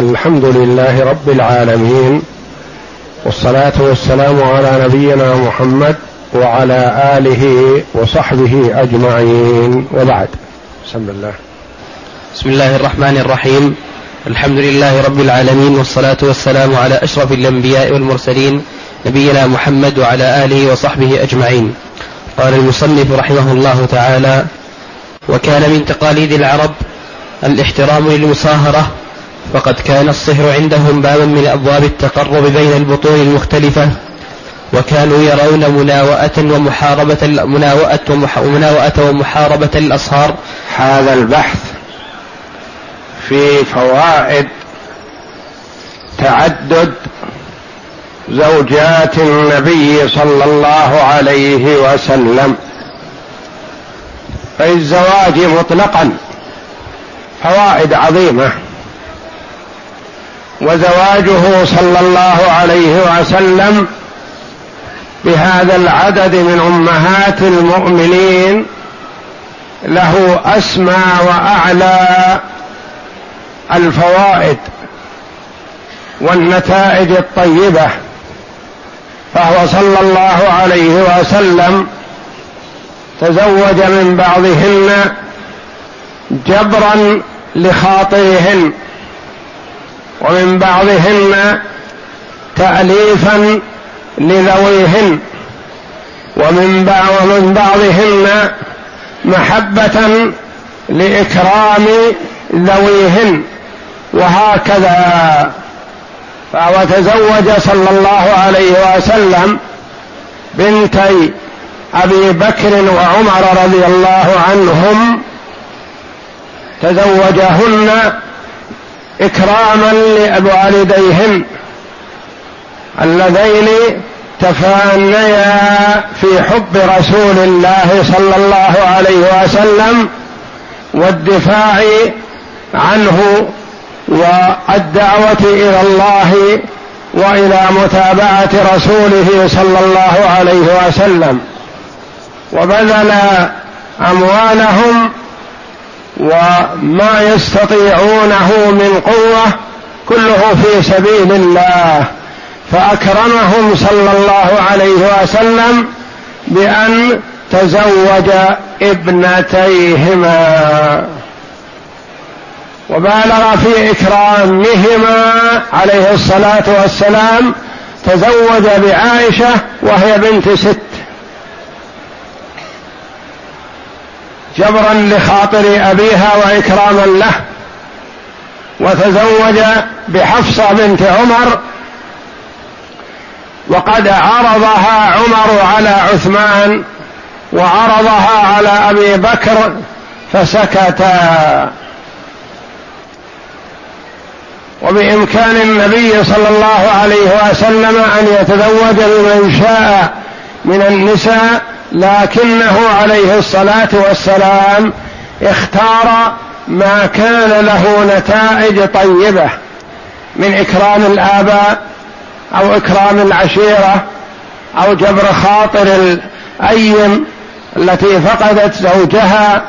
الحمد لله رب العالمين والصلاة والسلام على نبينا محمد وعلى آله وصحبه أجمعين وبعد. بسم الله. بسم الله الرحمن الرحيم. الحمد لله رب العالمين والصلاة والسلام على أشرف الأنبياء والمرسلين نبينا محمد وعلى آله وصحبه أجمعين. قال المصنف رحمه الله تعالى وكان من تقاليد العرب الاحترام للمصاهرة فقد كان الصهر عندهم بابا من أبواب التقرب بين البطون المختلفة وكانوا يرون مناوءة ومحاربة مناوءة ومناوءة ومحاربة الأصهار. هذا البحث في فوائد تعدد زوجات النبي صلى الله عليه وسلم. في الزواج مطلقا فوائد عظيمة. وزواجه صلى الله عليه وسلم بهذا العدد من أمهات المؤمنين له أسمى وأعلى الفوائد والنتائج الطيبة فهو صلى الله عليه وسلم تزوج من بعضهن جبرا لخاطرهن ومن بعضهن تأليفا لذويهن ومن ومن بعضهن محبة لإكرام ذويهن وهكذا. فهو تزوج صلى الله عليه وسلم بنتي أبي بكر وعمر رضي الله عنهم تزوجهن إكراما لوالديهن اللذين تفانيا في حب رسول الله صلى الله عليه وسلم والدفاع عنه والدعوة إلى الله وإلى متابعة رسوله صلى الله عليه وسلم وبذل أموالهم وما يستطيعونه من قوة كله في سبيل الله. فأكرمهم صلى الله عليه وسلم بأن تزوج ابنتيهما. وبالغ في إكرامهما عليه الصلاة والسلام تزوج بعائشة وهي بنت ست جبرا لخاطر أبيها وإكراما له وتزوج بحفصه بنت عمر وقد عرضها عمر على عثمان وعرضها على أبي بكر فسكتا. وبإمكان النبي صلى الله عليه وسلم أن يتزوج بمن شاء من النساء لكنه عليه الصلاة والسلام اختار ما كان له نتائج طيبة من إكرام الآباء أو إكرام العشيرة أو جبر خاطر الأيم التي فقدت زوجها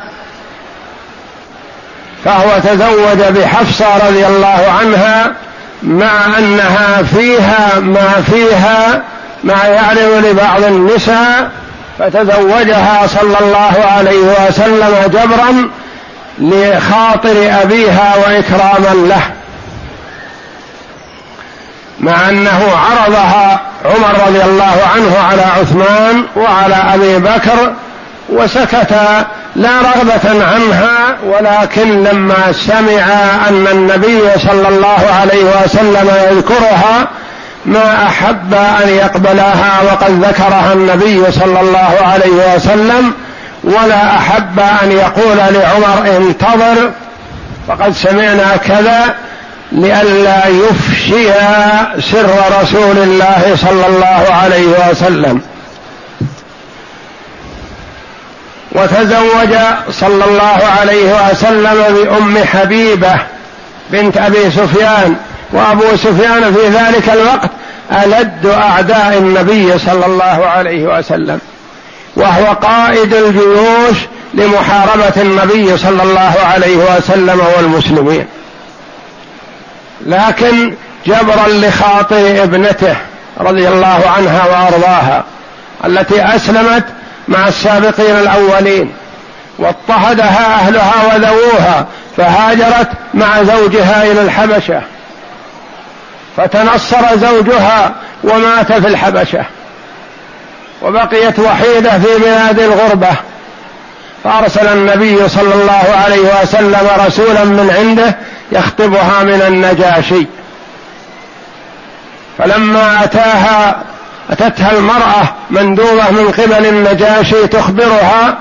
فهو تزوج بحفصة رضي الله عنها مع أنها فيها ما فيها ما يعرض لبعض النساء فتزوجها صلى الله عليه وسلم جبرا لخاطر أبيها وإكراما له. مع أنه عرضها عمر رضي الله عنه على عثمان وعلى أبي بكر وسكت لا رغبة عنها ولكن لما سمع أن النبي صلى الله عليه وسلم يذكرها ما أحب أن يقبلها وقد ذكرها النبي صلى الله عليه وسلم ولا أحب أن يقول لعمر انتظر فقد سمعنا كذا لئلا يفشي سر رسول الله صلى الله عليه وسلم. وتزوج صلى الله عليه وسلم بأم حبيبة بنت أبي سفيان. وابو سفيان في ذلك الوقت ألد أعداء النبي صلى الله عليه وسلم وهو قائد الجيوش لمحاربة النبي صلى الله عليه وسلم والمسلمين. لكن جبرا لخاطر ابنته رضي الله عنها وأرضاها التي أسلمت مع السابقين الأولين واضطهدها أهلها وذووها فهاجرت مع زوجها إلى الحبشة. فتنصر زوجها ومات في الحبشة وبقيت وحيدة في بلاد الغربة فأرسل النبي صلى الله عليه وسلم رسولا من عنده يخطبها من النجاشي. فلما أتاها أتتها المرأة مندوبة من قبل النجاشي تخبرها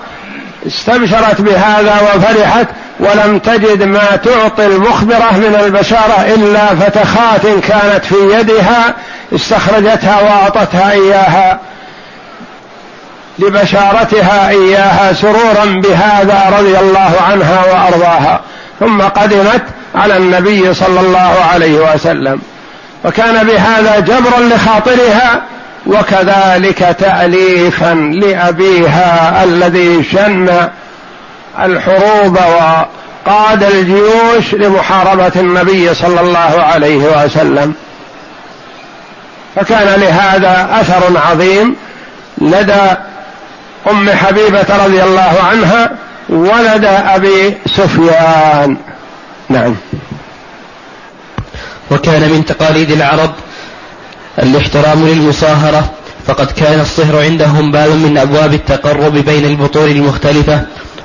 استبشرت بهذا وفرحت ولم تجد ما تعطي المخبرة من البشارة إلا فتخات كانت في يدها استخرجتها وأعطتها إياها لبشارتها إياها سرورا بهذا رضي الله عنها وأرضاها. ثم قدمت على النبي صلى الله عليه وسلم. وكان بهذا جبرا لخاطرها وكذلك تأليفا لأبيها الذي شن الحروب وقاد الجيوش لمحاربة النبي صلى الله عليه وسلم. فكان لهذا أثر عظيم لدى أم حبيبة رضي الله عنها ولد أبي سفيان. نعم. وكان من تقاليد العرب الاحترام للمصاهرة فقد كان الصهر عندهم باب من أبواب التقرب بين البطون المختلفة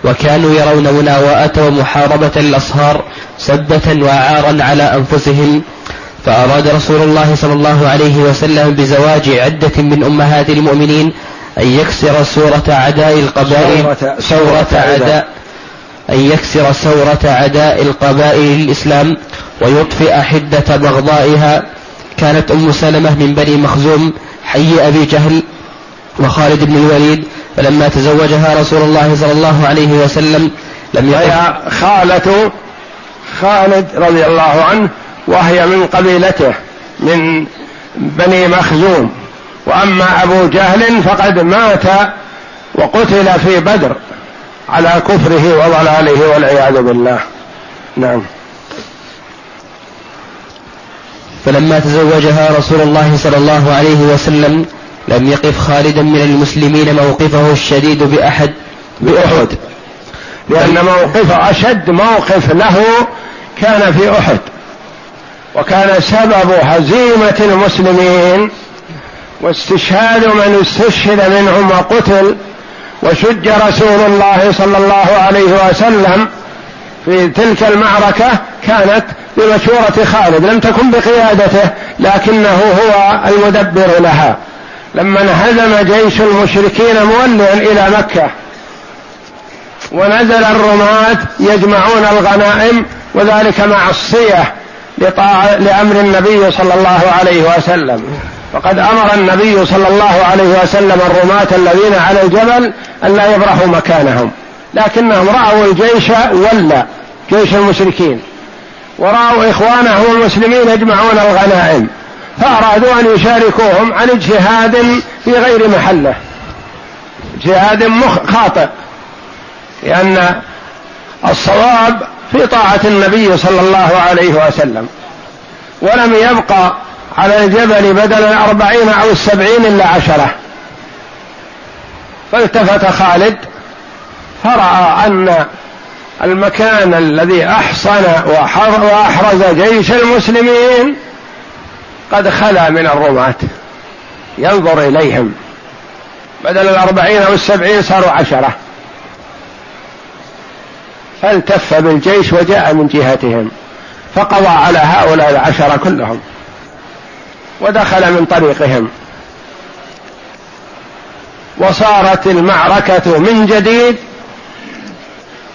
وكانوا يرون مناواة ومحاربة الأصهار سدة وعارا على أنفسهم. فأراد رسول الله صلى الله عليه وسلم بزواج عدة من أمهات المؤمنين أن يكسر سورة عداء القبائل. سورة عداء. أن يكسر سورة عداء القبائل للإسلام ويطفئ حدة بغضائها. كانت أم سلمة من بني مخزوم حي أبي جهل وخالد بن الوليد فلما تزوجها رسول الله صلى الله عليه وسلم لم يقف خالة خالد رضي الله عنه وهي من قبيلته من بني مخزوم. وأما أبو جهل فقد مات وقتل في بدر على كفره وضلاله والعياذ بالله. نعم. فلما تزوجها رسول الله صلى الله عليه وسلم لم يقف خالدا من المسلمين موقفه الشديد بأحد بأحد. لأن موقف أشد موقف له كان في أحد. وكان سبب هزيمة المسلمين واستشهاد من استشهد منهم وقتل وشج رسول الله صلى الله عليه وسلم في تلك المعركة كانت بمشورة خالد. لم تكن بقيادته لكنه هو المدبر لها. لما انهزم جيش المشركين موليا إلى مكة. ونزل الرماة يجمعون الغنائم وذلك معصية لأمر النبي صلى الله عليه وسلم. فقد أمر النبي صلى الله عليه وسلم الرماة الذين على الجبل أن لا يبرحوا مكانهم. لكنهم رأوا الجيش ولى جيش المشركين. ورأوا إخوانهم المسلمين يجمعون الغنائم. فأرادوا أن يشاركوهم عن اجتهاد في غير محله. اجتهاد خاطئ. لأن الصواب في طاعة النبي صلى الله عليه وسلم. ولم يبقى على الجبل بدل الأربعين أو السبعين إلا عشرة. فالتفت خالد فرأى أن المكان الذي أحصن وأحرز جيش المسلمين قد خلا من الرماة. ينظر إليهم. بدل الأربعين أو السبعين صاروا عشرة. فالتف بالجيش وجاء من جهتهم. فقضى على هؤلاء العشرة كلهم. ودخل من طريقهم. وصارت المعركة من جديد.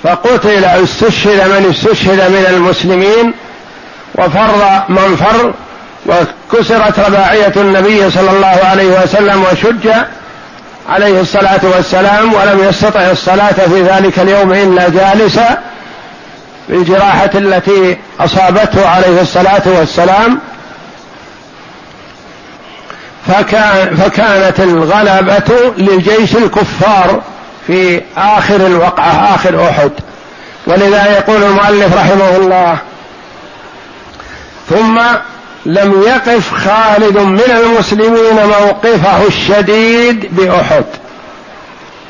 فقتل استشهد من استشهد من المسلمين. وفر من فر وكسرت رباعية النبي صلى الله عليه وسلم وشج عليه الصلاة والسلام ولم يستطع الصلاة في ذلك اليوم إلا جالسا بالجراحة التي أصابته عليه الصلاة والسلام. فكان فكانت الغلبة لجيش الكفار في آخر الوقعة آخر أحد. ولذا يقول المؤلف رحمه الله ثم لم يقف خالد من المسلمين موقفه الشديد بأحد.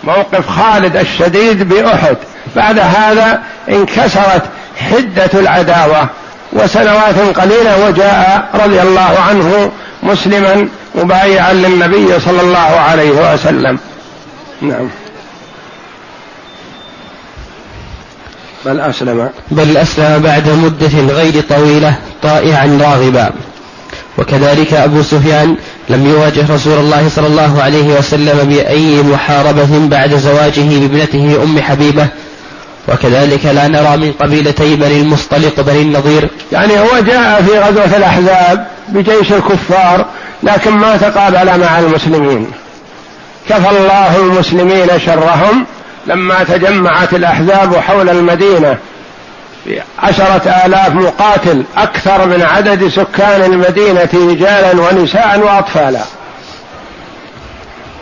موقف خالد الشديد بأحد. بعد هذا انكسرت حدة العداوة وسنوات قليلة وجاء رضي الله عنه مسلما مبايعا للنبي صلى الله عليه وسلم. نعم. بل أسلم. بل أسلم بعد مدة غير طويلة طائعا راغبا. وكذلك أبو سفيان لم يواجه رسول الله صلى الله عليه وسلم بأي محاربة بعد زواجه بابنته أم حبيبة. وكذلك لا نرى من قبيلتي بني المصطلق بني النضير. يعني هو جاء في غزوة الأحزاب بجيش الكفار لكن ما تقابل مع المسلمين. كفى الله المسلمين شرهم لما تجمعت الأحزاب حول المدينة عشرة آلاف مقاتل أكثر من عدد سكان المدينة رجالا ونساء وأطفالا.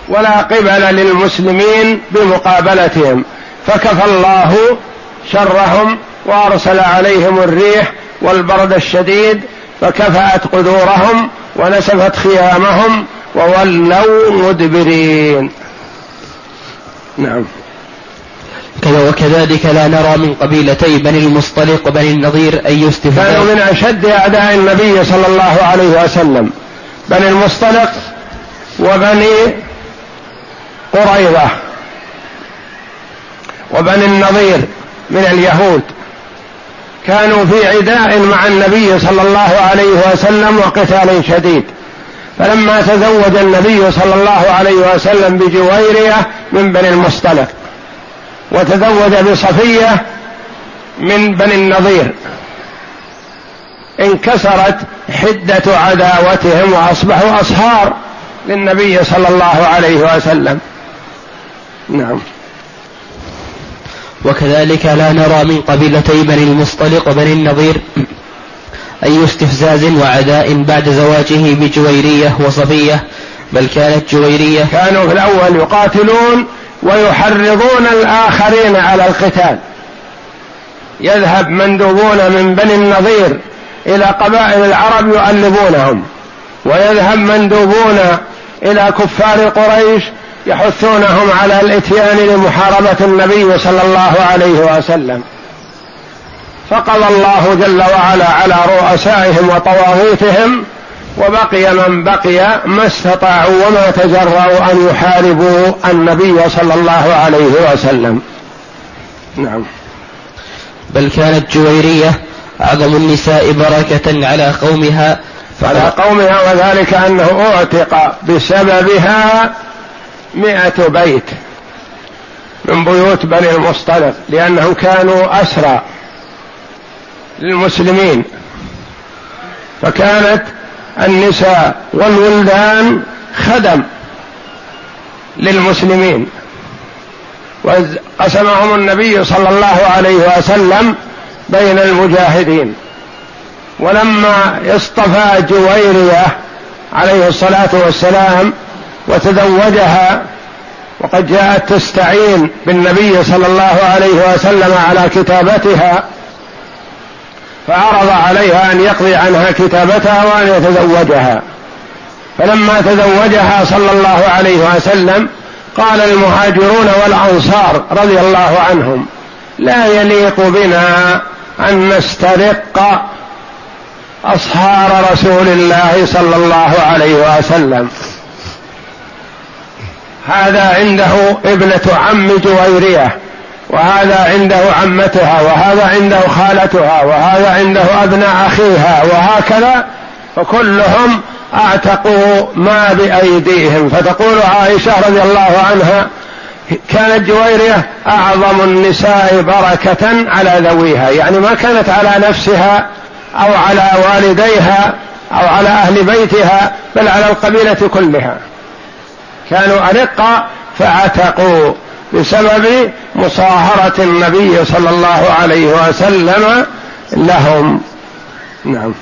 ولا قبل للمسلمين بمقابلتهم. فكفى الله شرهم وأرسل عليهم الريح والبرد الشديد فكفأت قدورهم ونسفت خيامهم وولوا مدبرين. نعم. كذا وكذلك لا نرى من قبيلتي بني المصطلق وبني النضير أي استفهام كانوا من أشد أعداء النبي صلى الله عليه وسلم. بني المصطلق وبني قريظة وبني النضير من اليهود. كانوا في عداء مع النبي صلى الله عليه وسلم وقتال شديد. فلما تزوج النبي صلى الله عليه وسلم بجويرية من بني المصطلق وتزوج بصفيه من بني النضير انكسرت حدة عداوتهم وأصبحوا اصهار للنبي صلى الله عليه وسلم. نعم. وكذلك لا نرى من قبيلتي بني المصطلق وبني النضير أي استفزاز وعداء بعد زواجه بجويرية وصفية بل كانت جويرية. كانوا في الأول يقاتلون ويحرضون الآخرين على القتال. يذهب مندوبون من بني النضير إلى قبائل العرب يؤلبونهم. ويذهب مندوبون إلى كفار قريش يحثونهم على الإتيان لمحاربة النبي صلى الله عليه وسلم. فقضى الله جل وعلا على رؤسائهم وطواغيتهم وبقي من بقي ما استطاعوا وما تجرؤوا أن يحاربوا النبي صلى الله عليه وسلم. نعم. بل كانت جويرية أعظم النساء بركة على قومها على قومها وذلك أنه أعتق بسببها مئة بيت من بيوت بني المصطلق لأنهم كانوا أسرى للمسلمين. فكانت النساء والولدان خدم للمسلمين. وقسمهم النبي صلى الله عليه وسلم بين المجاهدين. ولما اصطفى جويرية عليه الصلاة والسلام وتزوجها وقد جاءت تستعين بالنبي صلى الله عليه وسلم على كتابتها فعرض عليها أن يقضي عنها كتابتها وأن يتزوجها. فلما تزوجها صلى الله عليه وسلم قال المهاجرون والأنصار رضي الله عنهم لا يليق بنا أن نسترق اصهار رسول الله صلى الله عليه وسلم. هذا عنده ابنة عم جويرية. وهذا عنده عمتها وهذا عنده خالتها وهذا عنده أبناء أخيها وهكذا فكلهم أعتقوا ما بأيديهم. فتقول عائشة رضي الله عنها كانت جويرية أعظم النساء بركة على ذويها. يعني ما كانت على نفسها أو على والديها أو على أهل بيتها بل على القبيلة كلها. كانوا أرقة فعتقوا بسبب مصاهرة النبي صلى الله عليه وسلم لهم. نعم.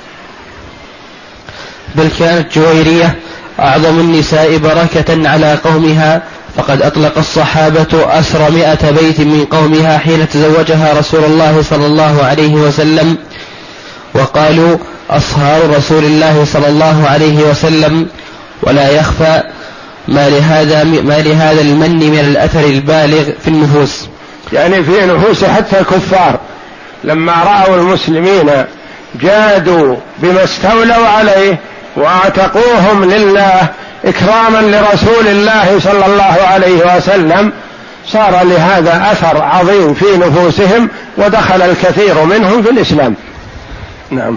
بل كانت جويرية أعظم النساء بركة على قومها فقد أطلق الصحابة أسر مئة بيت من قومها حين تزوجها رسول الله صلى الله عليه وسلم. وقالوا أصهار رسول الله صلى الله عليه وسلم ولا يخفى ما لهذا ما لهذا المن من الأثر البالغ في النفوس. يعني في نفوس حتى الكفار لما رأوا المسلمين جادوا بما استولوا عليه وأعتقوهم لله إكراما لرسول الله صلى الله عليه وسلم صار لهذا أثر عظيم في نفوسهم ودخل الكثير منهم في الإسلام. نعم.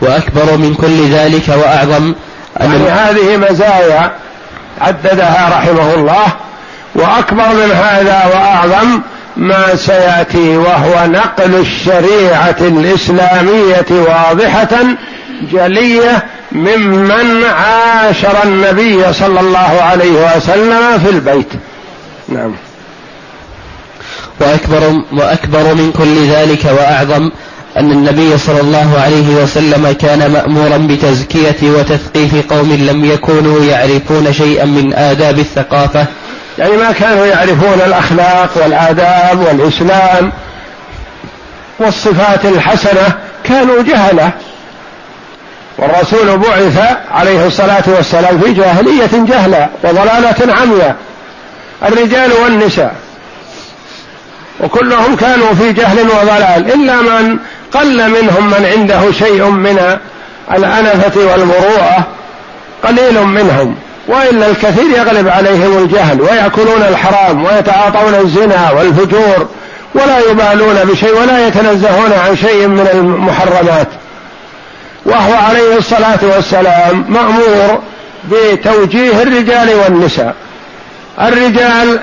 وأكبر من كل ذلك وأعظم أن يعني هذه مزايا عددها رحمه الله وأكبر من هذا وأعظم ما سيأتي وهو نقل الشريعة الإسلامية واضحة جلية ممن عاشر النبي صلى الله عليه وسلم في البيت. نعم. وأكبر, وأكبر من كل ذلك وأعظم أن النبي صلى الله عليه وسلم كان مأمورا بتزكية وتثقيف قوم لم يكونوا يعرفون شيئا من آداب الثقافة. يعني ما كانوا يعرفون الأخلاق والآداب والإسلام والصفات الحسنة كانوا جهلة. والرسول بعث عليه الصلاة والسلام في جاهلية جهلة وضلالة عمياء الرجال والنساء. وكلهم كانوا في جهل وضلال. إلا من قل منهم من عنده شيء من الأنفة والمروءة قليل منهم. وإلا الكثير يغلب عليهم الجهل ويأكلون الحرام ويتعاطون الزنا والفجور ولا يبالون بشيء ولا يتنزهون عن شيء من المحرمات. وهو عليه الصلاة والسلام مأمور بتوجيه الرجال والنساء. الرجال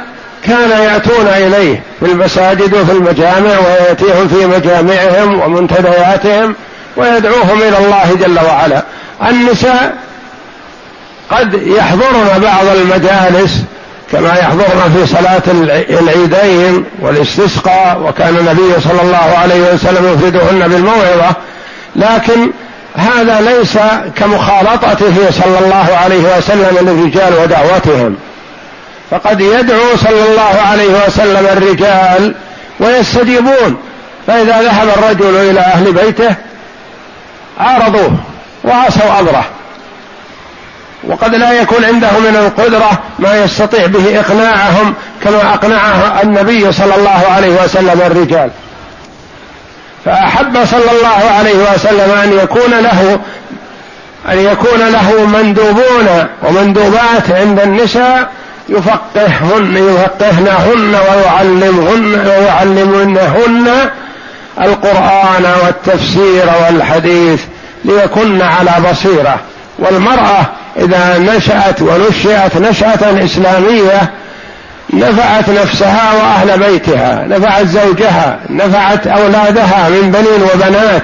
كان يأتون إليه في المساجد وفي المجامع ويأتيهم في مجامعهم ومنتدياتهم ويدعوهم إلى الله جل وعلا. النساء قد يحضرن بعض المجالس كما يحضرن في صلاة العيدين والاستسقاء وكان النبي صلى الله عليه وسلم يفردهن بالموعظة. لكن هذا ليس كمخالطته صلى الله عليه وسلم للرجال ودعوتهم. فقد يدعو صلى الله عليه وسلم الرجال ويستجيبون. فإذا ذهب الرجل إلى أهل بيته عارضوه وعصوا أمره. وقد لا يكون عنده من القدرة ما يستطيع به إقناعهم كما أقنعه النبي صلى الله عليه وسلم الرجال. فأحب صلى الله عليه وسلم أن يكون له أن يكون له مندوبون ومندوبات عند النساء يفقههن يفقهنهن ويعلمهن ويعلمنهن القرآن والتفسير والحديث ليكن على بصيرة. والمرأة إذا نشأت ونشأت نشأة إسلامية نفعت نفسها وأهل بيتها نفعت زوجها نفعت أولادها من بنين وبنات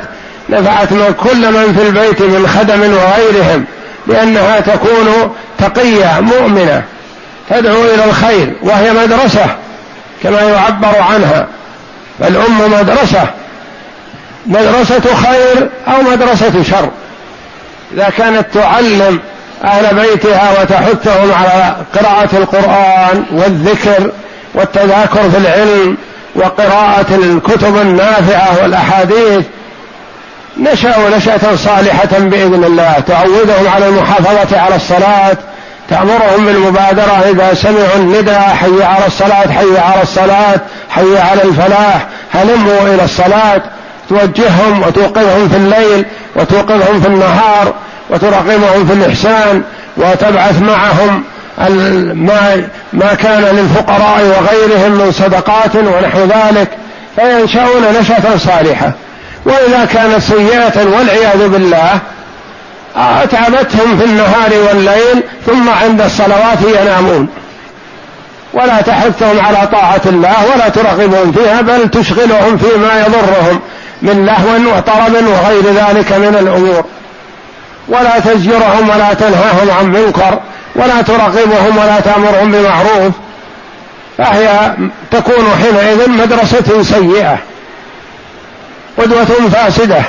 نفعت من كل من في البيت من خدم وغيرهم لأنها تكون تقية مؤمنة. تدعو إلى الخير وهي مدرسة كما يعبر عنها. فالام مدرسة مدرسة خير أو مدرسة شر. إذا كانت تعلم أهل بيتها وتحثهم على قراءة القرآن والذكر والتذاكر في العلم وقراءة الكتب النافعة والأحاديث نشأوا نشأة صالحة بإذن الله. تعودهم على المحافظة على الصلاة تأمرهم بالمبادرة إذا سمعوا النداء حي على الصلاة حي على الصلاة حي على الفلاح هلموا إلى الصلاة. توجههم وتوقظهم في الليل وتوقظهم في النهار وترغمهم في الإحسان وتبعث معهم ما ما كان للفقراء وغيرهم من صدقات ونحو ذلك فينشأون نشأة صالحة. وإذا كانت سيئة والعياذ بالله أتعبتهم في النهار والليل ثم عند الصلوات ينامون. ولا تحثهم على طاعة الله ولا ترغبهم فيها بل تشغلهم فيما يضرهم من لهو وطرب وغير ذلك من الأمور. ولا تزجرهم ولا تنهاهم عن منكر ولا ترغبهم ولا تأمرهم بمعروف. فهي تكون حينئذ مدرسة سيئة قدوة فاسدة.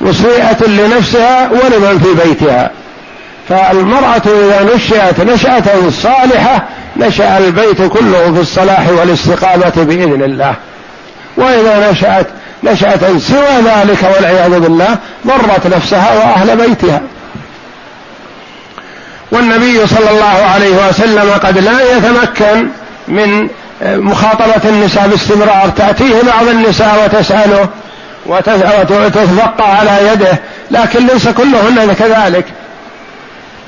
مسيئة لنفسها ولمن في بيتها. فالمرأة إذا نشأت نشأة صالحة نشأ البيت كله في الصلاح والاستقامة بإذن الله. وإذا نشأت نشأة سوى ذلك والعياذ بالله ضرت نفسها وأهل بيتها. والنبي صلى الله عليه وسلم قد لا يتمكن من مخاطبة النساء باستمرار. تأتيه بعض النساء وتسأله وتتبقى على يده لكن ليس كلهن كذلك.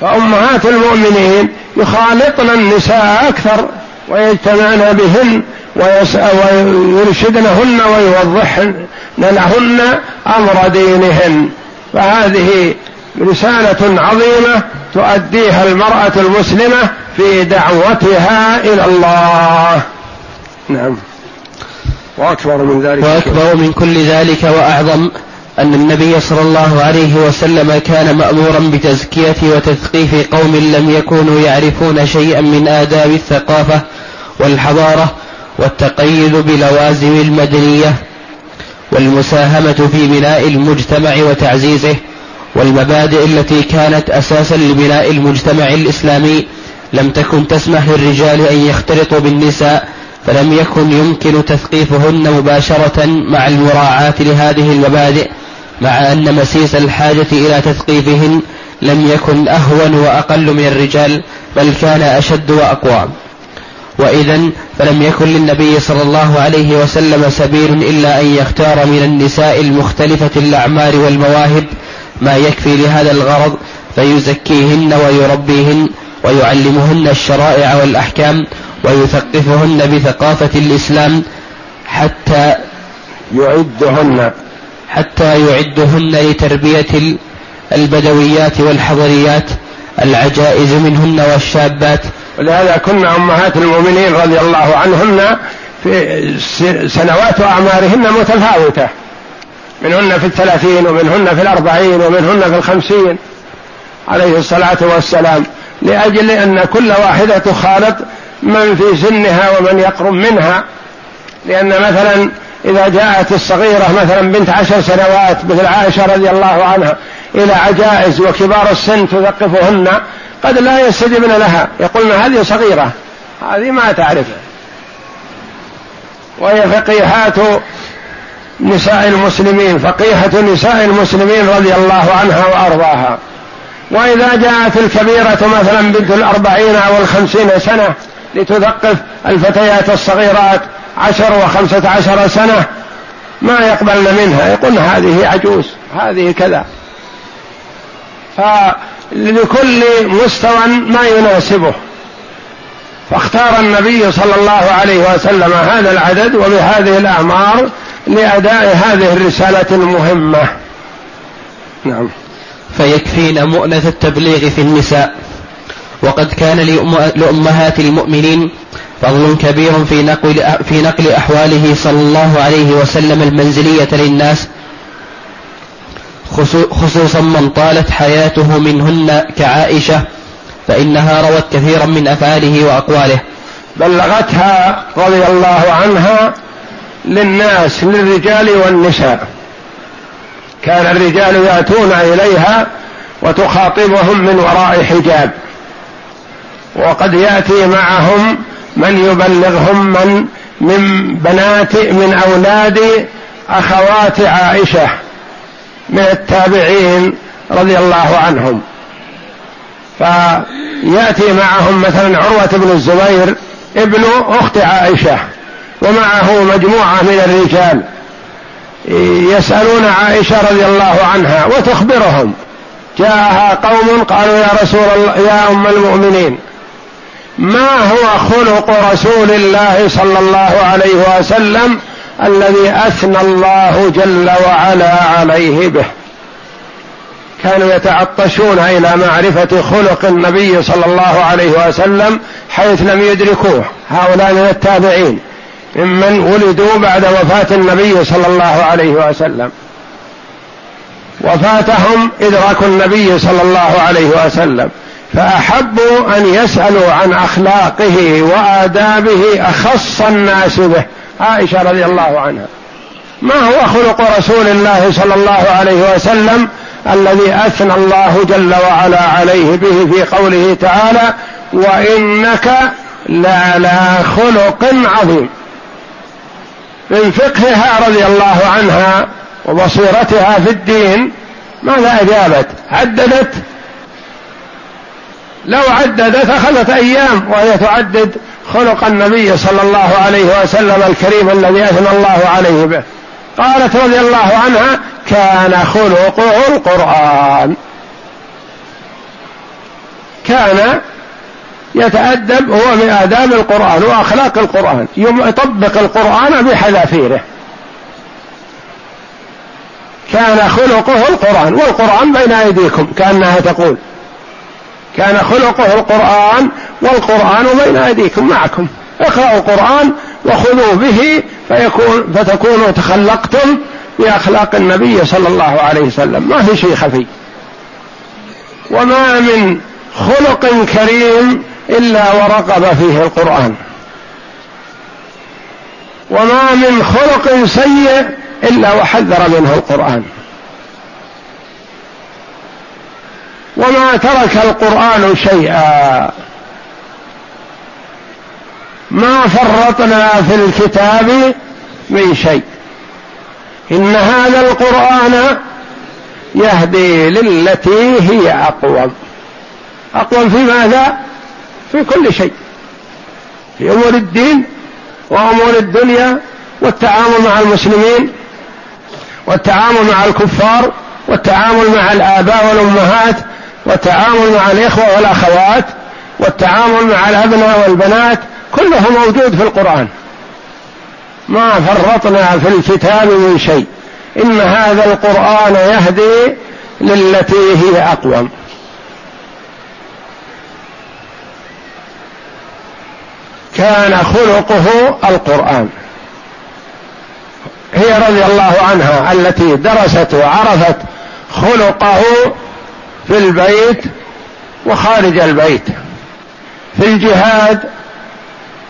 فأمهات المؤمنين يخالطن النساء أكثر ويجتمعن بهن ويرشدنهن ويوضحن لهن أمر دينهن. فهذه رسالة عظيمة تؤديها المرأة المسلمة في دعوتها إلى الله. نعم. وأكبر من ذلك وأكبر من كل ذلك وأعظم أن النبي صلى الله عليه وسلم كان مأمورا بتزكية وتثقيف قوم لم يكونوا يعرفون شيئا من آداب الثقافة والحضارة والتقيد بلوازم المدنية والمساهمة في بناء المجتمع وتعزيزه والمبادئ التي كانت أساسا لبناء المجتمع الإسلامي لم تكن تسمح للرجال أن يختلطوا بالنساء فلم يكن يمكن تثقيفهن مباشرة مع المراعاة لهذه المبادئ مع أن مسيس الحاجة إلى تثقيفهن لم يكن أهون وأقل من الرجال بل كان أشد وأقوى. وإذا فلم يكن للنبي صلى الله عليه وسلم سبيل إلا أن يختار من النساء المختلفة الأعمار والمواهب ما يكفي لهذا الغرض فيزكيهن ويربيهن ويعلمهن الشرائع والأحكام ويثقفهن بثقافة الإسلام حتى يعدهن. حتى يعدهن لتربية البدويات والحضريات العجائز منهن والشابات. ولهذا كن أمهات المؤمنين رضي الله عنهن في سنوات أعمارهن متفاوتة. منهن في الثلاثين ومنهن في الأربعين ومنهن في الخمسين. عليه الصلاة والسلام. لأجل أن كل واحدة تخالط من في سنها ومن يقرب منها. لأن مثلا إذا جاءت الصغيرة مثلا بنت عشر سنوات مثل عائشة رضي الله عنها إلى عجائز وكبار السن تثقفهن قد لا يستجبن لها. يقولن هذه صغيرة؟ هذه ما تعرف وهي فقيهات نساء المسلمين فقيهة نساء المسلمين رضي الله عنها وأرضاها. وإذا جاءت الكبيرة مثلا بنت الأربعين أو الخمسين سنة لتثقف الفتيات الصغيرات عشر وخمسة عشر سنة. ما يقبلن منها. يقولن هذه عجوز. هذه كذا. فلكل مستوى ما يناسبه. فاختار النبي صلى الله عليه وسلم هذا العدد وبهذه الأعمار لأداء هذه الرسالة المهمة. نعم. فيكفينا مؤنة التبليغ في النساء. وقد كان لأمهات المؤمنين فضل كبير في نقل في نقل أحواله صلى الله عليه وسلم المنزلية للناس خصوصا من طالت حياته منهن كعائشة فإنها روت كثيرا من أفعاله وأقواله. بلغتها رضي الله عنها للناس للرجال والنساء. كان الرجال يأتون إليها وتخاطبهم من وراء حجاب. وقد يأتي معهم من يبلغهم من من بنات من أولاد أخوات عائشة من التابعين رضي الله عنهم. فيأتي معهم مثلا عروة بن الزبير ابن أخت عائشة ومعه مجموعة من الرجال يسألون عائشة رضي الله عنها وتخبرهم. جاءها قوم قالوا يا رسول الله يا أم المؤمنين ما هو خلق رسول الله صلى الله عليه وسلم الذي أثنى الله جل وعلا عليه به؟ كانوا يتعطشون إلى معرفة خلق النبي صلى الله عليه وسلم حيث لم يدركوه هؤلاء من التابعين ممن ولدوا بعد وفاة النبي صلى الله عليه وسلم. وفاتهم إدراك النبي صلى الله عليه وسلم. فأحبوا أن يسألوا عن أخلاقه وآدابه أخص الناس به. عائشة رضي الله عنها. ما هو خلق رسول الله صلى الله عليه وسلم الذي أثنى الله جل وعلا عليه به في قوله تعالى وإنك لعلى خلق عظيم. من فقهها رضي الله عنها وبصيرتها في الدين ماذا أجابت؟ عددت لو عددت أخذت أيام وهي تعدد خلق النبي صلى الله عليه وسلم الكريم الذي أثنى الله عليه به. قالت رضي الله عنها كان خلقه القرآن. كان يتأدب هو من آداب القرآن وأخلاق القرآن يطبق القرآن بحذافيره. كان خلقه القرآن والقرآن بين أيديكم كأنها تقول. كان خلقه القرآن والقرآن بين أيديكم معكم. اقرأوا القرآن وخذوا به فيكون فتكونوا تخلقتم بأخلاق النبي صلى الله عليه وسلم. ما في شيء خفي. وما من خلق كريم إلا ورقب فيه القرآن. وما من خلق سيء إلا وحذر منه القرآن. وما ترك القرآن شيئا. ما فرطنا في الكتاب من شيء. إن هذا القرآن يهدي للتي هي أقوم. أقوم في ماذا؟ في كل شيء. في أمور الدين وأمور الدنيا والتعامل مع المسلمين والتعامل مع الكفار والتعامل مع الآباء والأمهات والتعامل مع الإخوة والأخوات والتعامل مع الأبناء والبنات كله موجود في القرآن. ما فرطنا في الكتاب من شيء. إن هذا القرآن يهدي للتي هي أقوم. كان خلقه القرآن. هي رضي الله عنها التي درست وعرفت خلقه في البيت وخارج البيت في الجهاد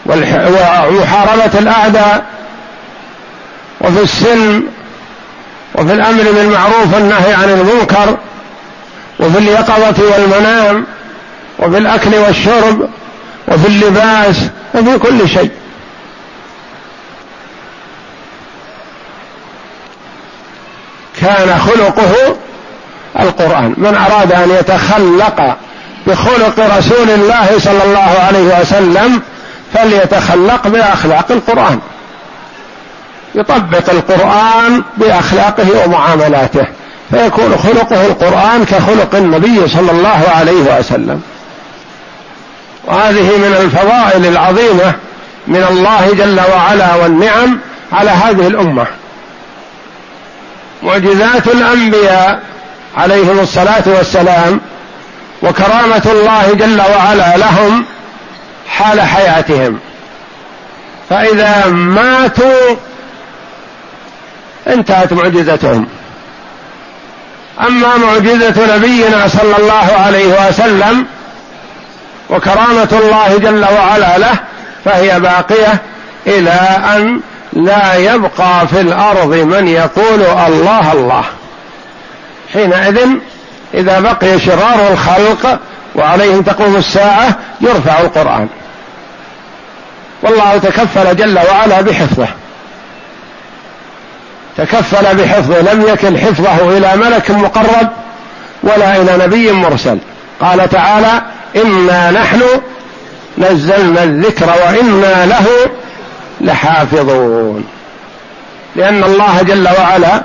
ومحاربة الأعداء وفي السلم وفي الأمر بالمعروف والنهي عن المنكر وفي اليقظة والمنام وفي الأكل والشرب وفي اللباس وفي كل شيء. كان خلقه القرآن. من أراد أن يتخلق بخلق رسول الله صلى الله عليه وسلم فليتخلق بأخلاق القرآن. يطبق القرآن بأخلاقه ومعاملاته فيكون خلقه القرآن كخلق النبي صلى الله عليه وسلم. وهذه من الفضائل العظيمة من الله جل وعلا والنعم على هذه الأمة. معجزات الأنبياء عليهم الصلاة والسلام وكرامة الله جل وعلا لهم حال حياتهم. فإذا ماتوا انتهت معجزتهم. أما معجزة نبينا صلى الله عليه وسلم وكرامة الله جل وعلا له فهي باقية إلى أن لا يبقى في الأرض من يقول الله الله. حينئذ إذا بقي شرار الخلق وعليهم تقوم الساعة يرفع القرآن. والله تكفل جل وعلا بحفظه. تكفل بحفظه لم يكن حفظه إلى ملك مقرب ولا إلى نبي مرسل. قال تعالى إنا نحن نزلنا الذكر وإنا له لحافظون. لأن الله جل وعلا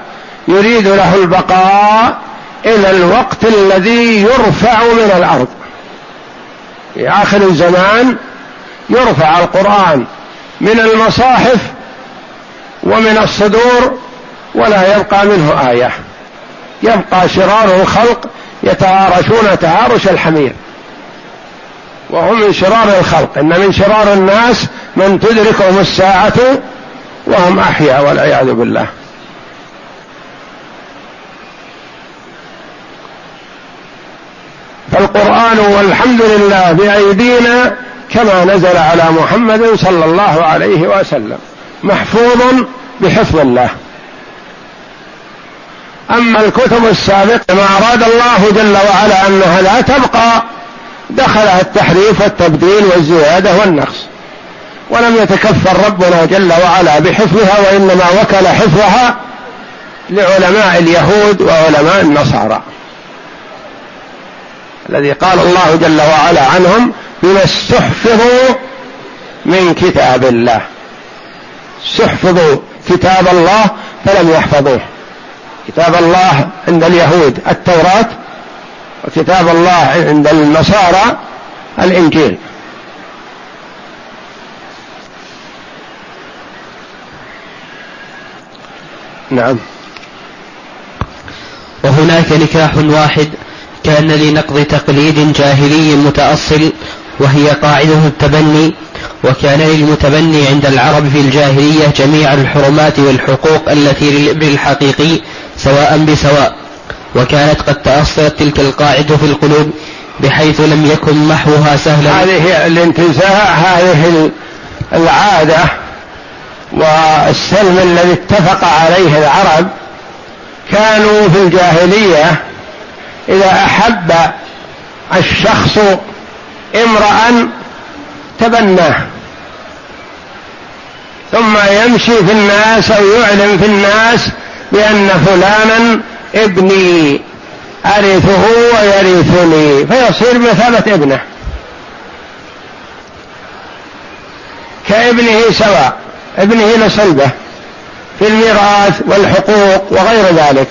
يريد له البقاء إلى الوقت الذي يرفع من الأرض. في آخر الزمان يرفع القرآن من المصاحف ومن الصدور ولا يبقى منه آية. يبقى شرار الخلق يتهارشون تهارش الحمير. وهم من شرار الخلق. إن من شرار الناس من تدركهم الساعة وهم أحياء والعياذ بالله. فالقران والحمد لله بأيدينا كما نزل على محمد صلى الله عليه وسلم محفوظ بحفظ الله. أما الكتب السابقة ما أراد الله جل وعلا أنها لا تبقى دخلها التحريف والتبديل والزيادة والنقص. ولم يتكفل ربنا جل وعلا بحفظها وإنما وكل حفظها لعلماء اليهود وعلماء النصارى. الذي قال الله جل وعلا عنهم بما استحفظوا من كتاب الله. استحفظوا كتاب الله فلم يحفظوه. كتاب الله عند اليهود التوراة وكتاب الله عند النصارى الإنجيل. نعم. وهناك نكاح واحد كان لنقض تقليد جاهلي متأصل وهي قاعدة التبني وكان للمتبني عند العرب في الجاهلية جميع الحرمات والحقوق التي للابن الحقيقي سواء بسواء. وكانت قد تأصلت تلك القاعدة في القلوب بحيث لم يكن محوها سهلا. هذه الانتزاع هذه العادة والسلم الذي اتفق عليه العرب كانوا في الجاهلية إذا أحب الشخص امرأ تبناه. ثم يمشي في الناس أو يعلن في الناس بأن فلانا ابني أرثه ويرثني فيصير بمثابة ابنه. كابنه سواء ابنه لصلبه في الميراث والحقوق وغير ذلك.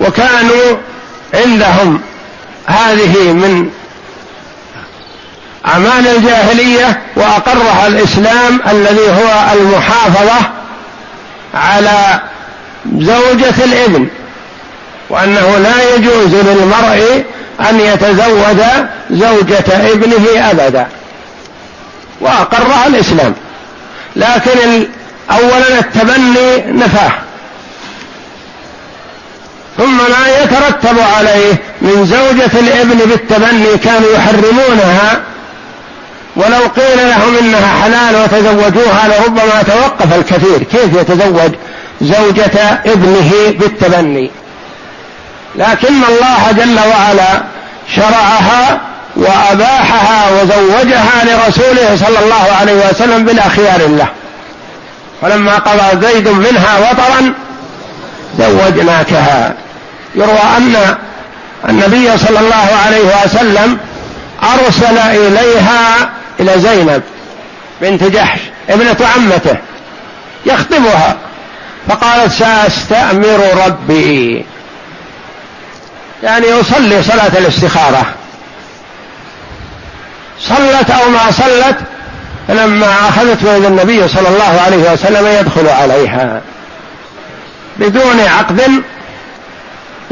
وكانوا عندهم. هذه من أعمال الجاهلية وأقرها الإسلام الذي هو المحافظة على زوجة الإبن وأنه لا يجوز للمرء أن يتزوج زوجة ابنه أبدا. وأقرها الإسلام. لكن أولا التبني نفاه. ثم ما يترتب عليه من زوجة الابن بالتبني كانوا يحرمونها. ولو قيل لهم إنها حلال وتزوجوها لربما توقف الكثير. كيف يتزوج زوجة ابنه بالتبني؟ لكن الله جل وعلا شرعها وأباحها وزوجها لرسوله صلى الله عليه وسلم بالاخيار له. فلما قضى زيد منها وطرا زوجناكها. يروى أن النبي صلى الله عليه وسلم أرسل إليها إلى زينب بنت جحش ابنة عمته يخطبها فقالت سأستأمر ربي. يعني يصلي صلاة الاستخارة. صلت أو ما صلت فلما أخذت من النبي صلى الله عليه وسلم يدخل عليها بدون عقد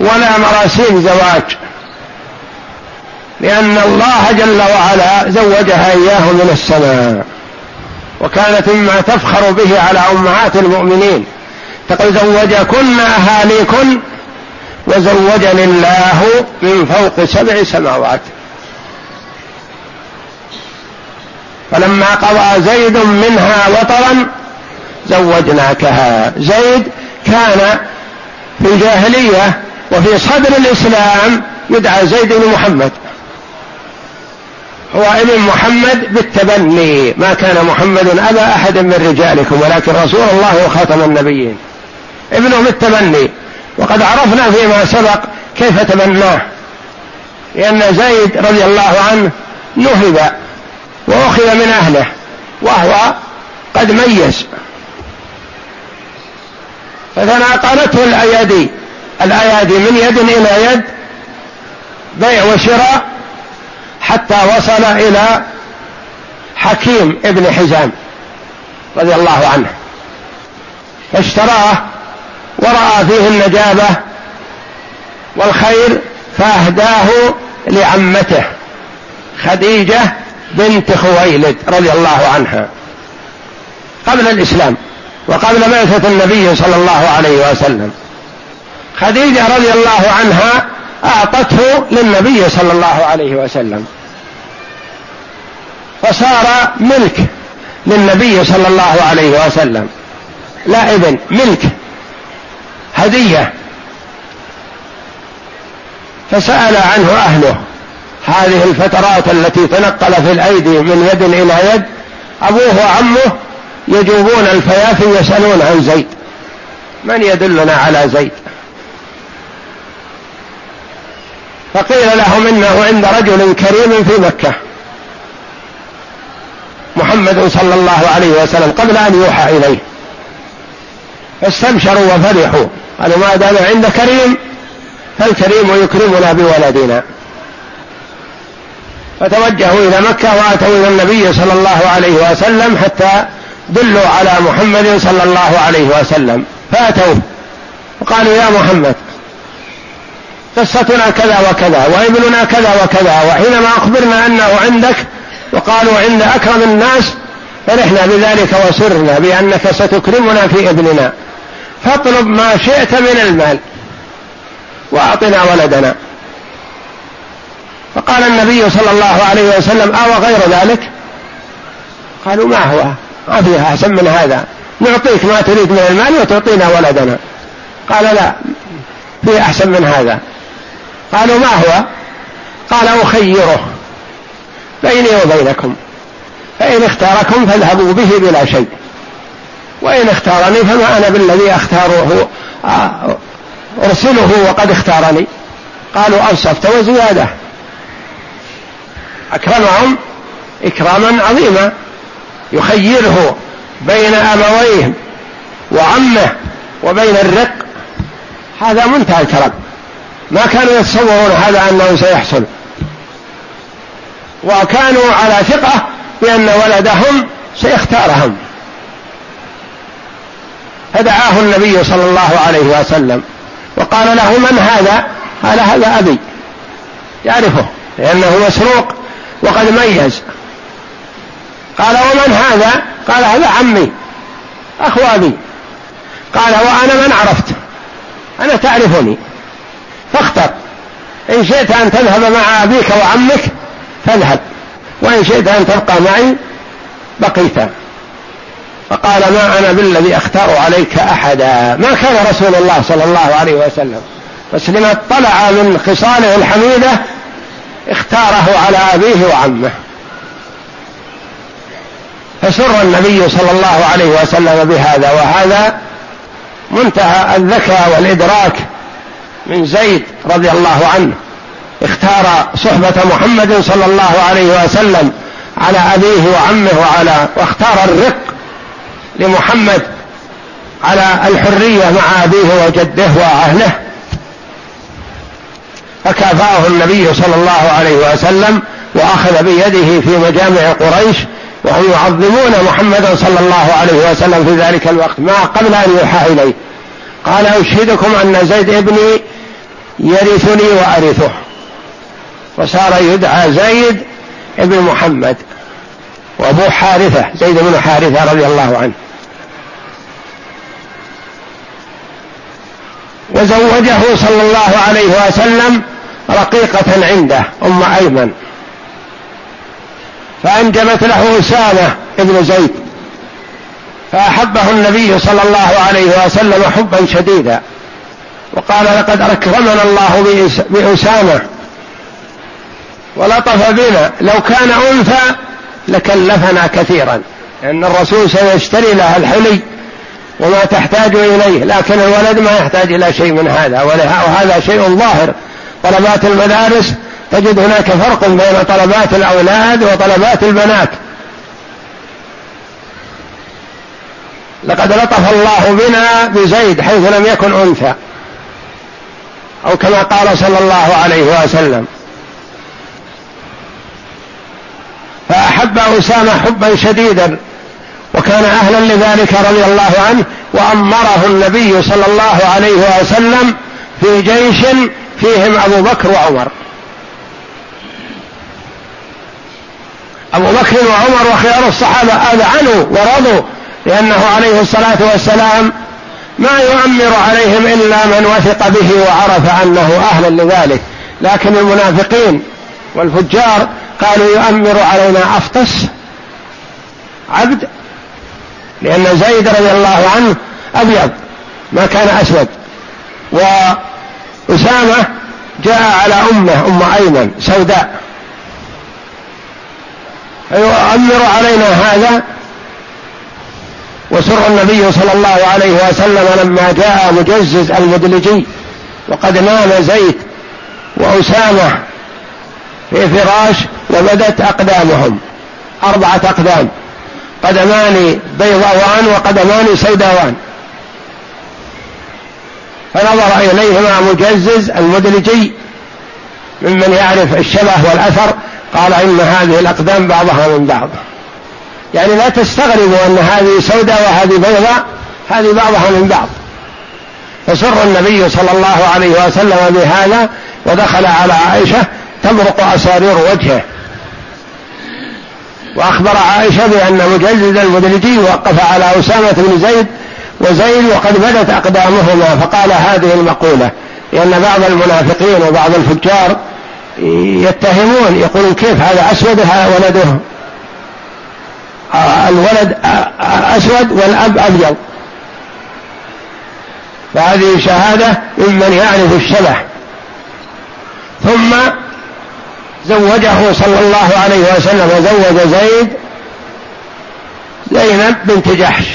ولا مراسيم زواج. لأن الله جل وعلا زوجها إياه من السماء. وكانت مما تفخر به على أمهات المؤمنين. تقول زوجكن أهاليكن وزوجني الله من فوق سبع سماوات. فلما قضى زيد منها وطرا زوجناكها. زيد كان في الجاهلية وفي صدر الإسلام يدعى زيد بن محمد. هو ابن محمد بالتبني. ما كان محمد أبا أحد من رجالكم ولكن رسول الله وخاتم النبيين. ابنه بالتبني. وقد عرفنا فيما سبق كيف تبناه. لأن زيد رضي الله عنه نهب وأخذ من أهله وهو قد ميز. فتناقلته الأيادي. الايادي من يد إلى يد بيع وشراء حتى وصل إلى حكيم ابن حزام رضي الله عنه. فاشتراه ورأى فيه النجابة والخير فأهداه لعمته خديجة بنت خويلد رضي الله عنها قبل الإسلام وقبل بعثة النبي صلى الله عليه وسلم. خديجة رضي الله عنها أعطته للنبي صلى الله عليه وسلم. فصار ملك للنبي صلى الله عليه وسلم. لا ابن ملك. هدية. فسأل عنه أهله. هذه الفترات التي تنقل في الأيدي من يد إلى يد أبوه وعمه يجوبون الفيافي يسألون عن زيد. من يدلنا على زيد؟ فقيل لهم إنه عند رجل كريم في مكة. محمد صلى الله عليه وسلم قبل أن يوحى إليه. فاستبشروا وفرحوا. قالوا ما دام عند كريم فالكريم يكرمنا بولدنا. فتوجهوا إلى مكة وآتوا إلى النبي صلى الله عليه وسلم حتى دلوا على محمد صلى الله عليه وسلم. فاتوه وقالوا يا محمد قصتنا كذا وكذا وابننا كذا وكذا وحينما أخبرنا أنه عندك وقالوا عند أكرم الناس فرحنا بذلك وسرنا بأنك ستكرمنا في ابننا فاطلب ما شئت من المال وأعطنا ولدنا. فقال النبي صلى الله عليه وسلم أو غير ذلك؟ قالوا ما هو؟ ما فيها أحسن من هذا. نعطيك ما تريد من المال وتعطينا ولدنا. قال لا في أحسن من هذا. قالوا ما هو؟ قال أخيره بيني وبينكم فإن اختاركم فاذهبوا به بلا شيء وإن اختارني فما أنا بالذي أختاره آه، أرسله وقد اختارني. قالوا أنصفت وزيادة. أكرمهم إكراما عظيما يخيره بين أبويه وعمه وبين الرق. هذا منتهى الكرم. ما كانوا يتصورون هذا أنه سيحصل. وكانوا على ثقة بأن ولدهم سيختارهم. فدعاه النبي صلى الله عليه وسلم. وقال له من هذا؟ قال هذا أبي. يعرفه لأنه مسروق وقد ميز. قال ومن هذا؟ قال هذا عمي. أخو أبي. قال وأنا من عرفت. أنا تعرفني. فاختر. إن شئت أن تذهب مع أبيك وعمك فاذهب. وإن شئت أن تبقى معي بقيت. فقال ما أنا بالذي أختار عليك أحدا؟ ما كان رسول الله صلى الله عليه وسلم. بس لما اطلع من خصاله الحميدة اختاره على أبيه وعمه. فسر النبي صلى الله عليه وسلم بهذا وهذا منتهى الذكاء والإدراك من زيد رضي الله عنه اختار صحبة محمد صلى الله عليه وسلم على أبيه وعمه وعلى واختار الرق لمحمد على الحرية مع أبيه وجده وأهله. فكافأه النبي صلى الله عليه وسلم وأخذ بيده في مجامع قريش وهم يعظمون محمدا صلى الله عليه وسلم في ذلك الوقت ما قبل أن يوحى إليه. قال أشهدكم أن زيد ابني يرثني وأرثه. وصار يدعى زيد ابن محمد وأبوه حارثة زيد بن حارثة رضي الله عنه. وزوجه صلى الله عليه وسلم رقيقة عنده أم أيمن. فأنجبت له أسامة ابن زيد. فأحبه النبي صلى الله عليه وسلم حبا شديدا. وقال لقد أكرمنا الله بأسامة. ولطف بنا. لو كان أنثى لكلفنا كثيرا. لأن الرسول سيشتري لها الحلي وما تحتاج إليه. لكن الولد ما يحتاج إلى شيء من هذا. وهذا شيء ظاهر. طلبات المدارس تجد هناك فرق بين طلبات الأولاد وطلبات البنات. لقد لطف الله بنا بزيد حيث لم يكن أنثى. أو كما قال صلى الله عليه وسلم. فأحب أسامة حبا شديدا وكان أهلا لذلك رضي الله عنه وأمره النبي صلى الله عليه وسلم في جيش فيهم أبو بكر وعمر. أبو بكر وعمر وخيار الصحابة أذعنوا ورضوا لأنه عليه الصلاة والسلام ما يؤمر عليهم إلا من وثق به وعرف أنه أهل لذلك. لكن المنافقين والفجار قالوا يؤمر علينا أفطس عبد لأن زيد رضي الله عنه أبيض ما كان أسود. و أسامة جاء على أمه أم أيمن سوداء. فيؤمر علينا هذا وسر النبي صلى الله عليه وسلم لما جاء مجزز المدلجي وقد نام زيد وأسامة في فراش وبدت أقدامهم أربعة أقدام قدمان بيضاوان وقدمان سوداوان. فنظر إليهما مجزز المدلجي ممن يعرف الشبه والأثر قال إن هذه الأقدام بعضها من بعض. يعني لا تستغربوا أن هذه سوداء وهذه بيضاء هذه بعضها من بعض. فسر النبي صلى الله عليه وسلم بهذا ودخل على عائشة تبرق أسارير وجهه. وأخبر عائشة بأن مجلد المدلجي وقف على أسامة بن زيد وزيد وقد بدت أقدامهما فقال هذه المقولة لأن بعض المنافقين وبعض الفجار يتهمون يقولون كيف هذا أسود ولده؟ الولد أسود والأب أبيض. فهذه شهادة ممن يعرف الشبه. ثم زوجه صلى الله عليه وسلم وزوج زيد زينب بنت جحش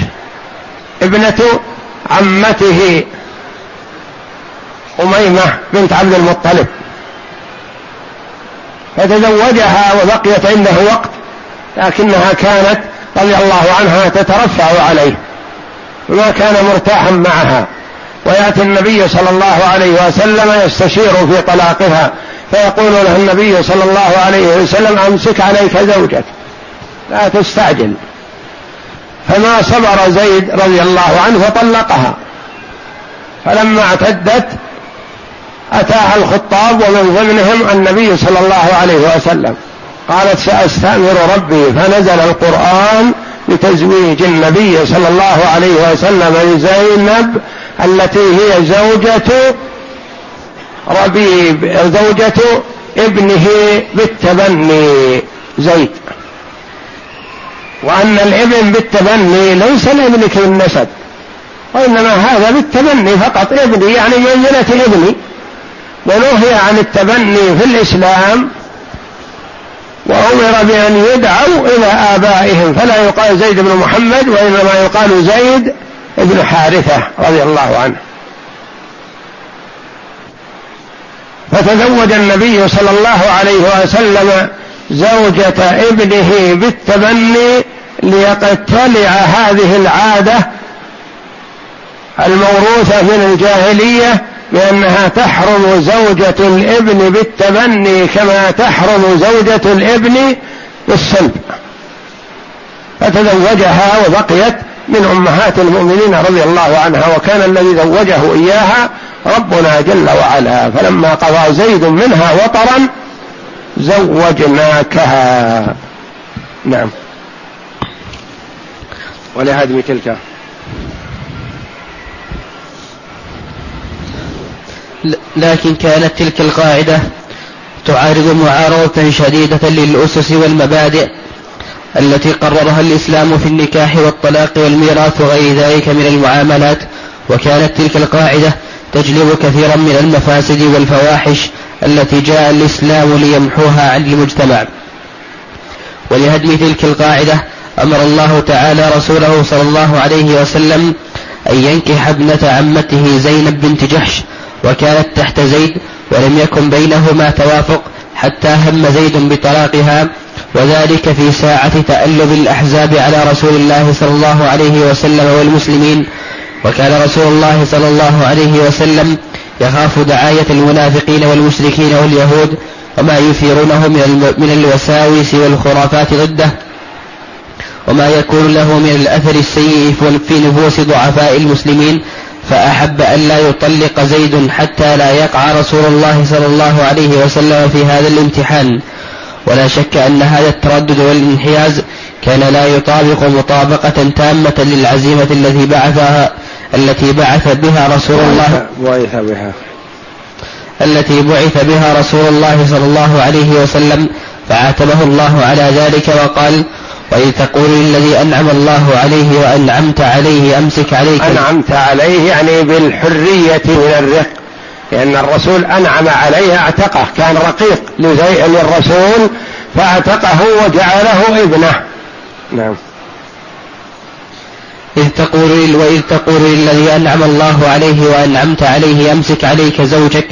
ابنة عمته أميمة بنت عبد المطلب. فتزوجها وبقيت عنده وقت لكنها كانت رضي الله عنها تترفع عليه وما كان مرتاحا معها. ويأتي النبي صلى الله عليه وسلم يستشير في طلاقها فيقول له النبي صلى الله عليه وسلم أمسك عليك زوجك لا تستعجل. فما صبر زيد رضي الله عنه وطلقها. فلما اعتدت أتاها الخطاب ومن ضمنهم النبي صلى الله عليه وسلم. قالت سأستأمر ربي فنزل القرآن لتزويج النبي صلى الله عليه وسلم لزينب التي هي زوجة ربيب زوجة ابنه بالتبني زيد. وأن الابن بالتبني ليس لابنك بالنسب وإنما هذا بالتبني فقط ابني يعني منزلة ابني ونهي عن التبني في الإسلام وأمر بأن يدعوا إلى آبائهم. فلا يقال زيد بن محمد وإنما يقال زيد بن حارثة رضي الله عنه. فتزوج النبي صلى الله عليه وسلم زوجة ابنه بالتبني ليقتلع هذه العادة الموروثة من الجاهلية بأنها تحرم زوجة الإبن بالتبني كما تحرم زوجة الإبن بالصلب. فتزوجها وبقيت من أمهات المؤمنين رضي الله عنها وكان الذي زوجه إياها ربنا جل وعلا. فلما قضى زيد منها وطرا زوجناكها. نعم. ولهدم تلك لكن كانت تلك القاعدة تعارض معارضة شديدة للأسس والمبادئ التي قررها الإسلام في النكاح والطلاق والميراث وغير ذلك من المعاملات وكانت تلك القاعدة تجلب كثيرا من المفاسد والفواحش التي جاء الإسلام ليمحوها عن المجتمع. ولهدم تلك القاعدة أمر الله تعالى رسوله صلى الله عليه وسلم أن ينكح ابنة عمته زينب بنت جحش وكانت تحت زيد ولم يكن بينهما توافق حتى هم زيد بطلاقها وذلك في ساعة تألب الأحزاب على رسول الله صلى الله عليه وسلم والمسلمين. وكان رسول الله صلى الله عليه وسلم يخاف دعاية المنافقين والمشركين واليهود وما يثيرونه من الوساوس والخرافات ضده وما يكون له من الأثر السيء في نفوس ضعفاء المسلمين. فأحب أن لا يطلق زيد حتى لا يقع رسول الله صلى الله عليه وسلم في هذا الامتحان. ولا شك أن هذا التردد والانحياز كان لا يطابق مطابقة تامة للعزيمة التي بعثها التي بعث بها رسول الله بعث بها. التي بعث بها رسول الله صلى الله عليه وسلم فعاتبه الله على ذلك وقال وإذ تقول للذي أنعم الله عليه وأنعمت عليه أمسك عليك. أنعمت عليه يعني بالحرية من الرق. لأن الرسول أنعم عليه أعتقه. كان رقيق. للرسول فأعتقه وجعله ابنه. نعم. إذ تقول وإذ تقول للذي أنعم الله عليه وأنعمت عليه أمسك عليك زوجك.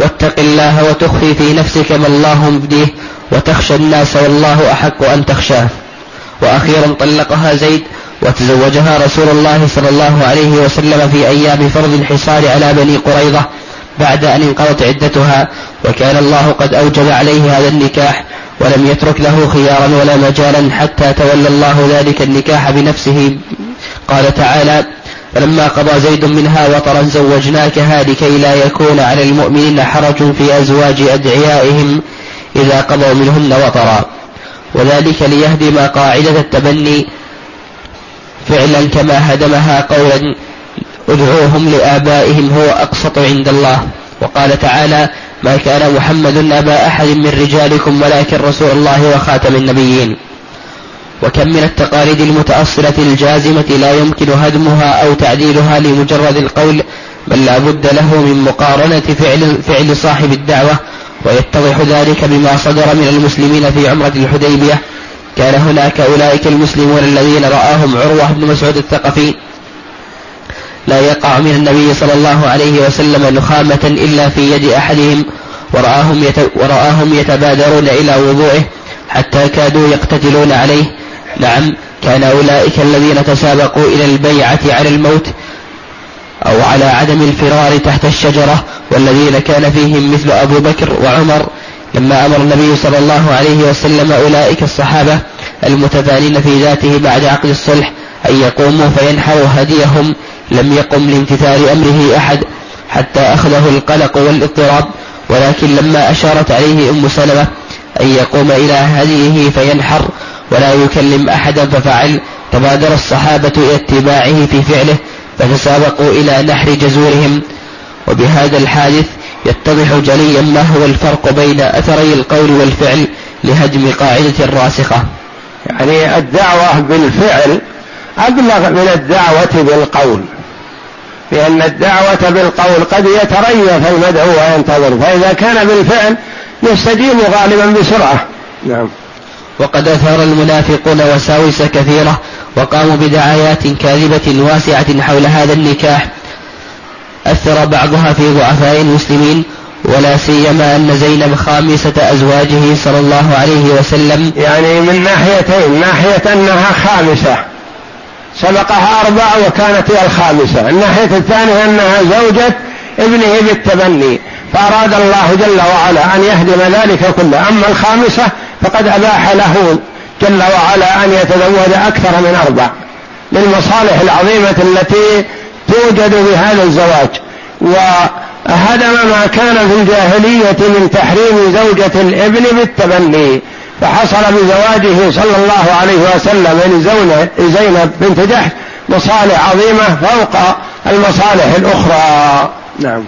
واتق الله وتخفي في نفسك ما الله مبديه. وتخشى الناس والله أحق أن تخشاه. وأخيرا طلقها زيد وتزوجها رسول الله صلى الله عليه وسلم في أيام فرض الحصار على بني قريظة بعد أن انقضت عدتها وكان الله قد أوجب عليه هذا النكاح ولم يترك له خيارا ولا مجالا حتى تولى الله ذلك النكاح بنفسه. قال تعالى فلما قضى زيد منها وطرا زوجناكها لكي لا يكون على المؤمنين حرج في أزواج أدعيائهم إذا قضوا منهن وطرا. وذلك ليهدم قاعدة التبني فعلا كما هدمها قولا ادعوهم لآبائهم هو أقسط عند الله. وقال تعالى ما كان محمد أبا أحد من رجالكم ولكن رسول الله وخاتم النبيين. وكم من التقاليد المتأصلة الجازمة لا يمكن هدمها أو تعديلها لمجرد القول بل لا بد له من مقارنة فعل, فعل صاحب الدعوة ويتضح ذلك بما صدر من المسلمين في عمرة الحديبية. كان هناك أولئك المسلمون الذين رآهم عروة بن مسعود الثقفي. لا يقع من النبي صلى الله عليه وسلم نخامة إلا في يد أحدهم ورآهم, ورآهم يتبادرون إلى وضوعه حتى كادوا يقتتلون عليه. نعم كان أولئك الذين تسابقوا إلى البيعة على الموت أو على عدم الفرار تحت الشجرة والذين كان فيهم مثل أبو بكر وعمر لما أمر النبي صلى الله عليه وسلم أولئك الصحابة المتفانين في ذاته بعد عقد الصلح أن يقوموا فينحروا هديهم لم يقم لامتثال أمره أحد حتى أخذه القلق والاضطراب. ولكن لما أشارت عليه أم سلمة أن يقوم إلى هديه فينحر ولا يكلم أحدا ففعل تبادر الصحابة إلى اتباعه في فعله. فتسابقوا إلى نحر جزورهم. وبهذا الحادث يتضح جليا ما هو الفرق بين أثري القول والفعل لهدم قاعدة راسخة يعني الدعوة بالفعل أبلغ من الدعوة بالقول. لأن الدعوة بالقول قد يتريث المدعو وينتظر فإذا كان بالفعل يستجيب غالبا بسرعة. نعم. وقد أثار المنافقون وساوس كثيرة وقاموا بدعايات كاذبة واسعة حول هذا النكاح. أثر بعضها في ضعفاء المسلمين ولا سيما أن زينب خامسة أزواجه صلى الله عليه وسلم. يعني من ناحيتين ناحية أنها خامسة سبقها أربع وكانت هي الخامسة. الناحية الثانية أنها زوجة ابنه بالتبني فأراد الله جل وعلا أن يهدم ذلك كله. أما الخامسة فقد أباح له جل وعلا أن يتزوج أكثر من أربع للمصالح العظيمة التي توجد في هذا الزواج. وهدم ما كان في الجاهلية من تحريم زوجة الإبن بالتبني فحصل بزواجه صلى الله عليه وسلم لزينب بنت جحش مصالح عظيمة فوق المصالح الأخرى. نعم.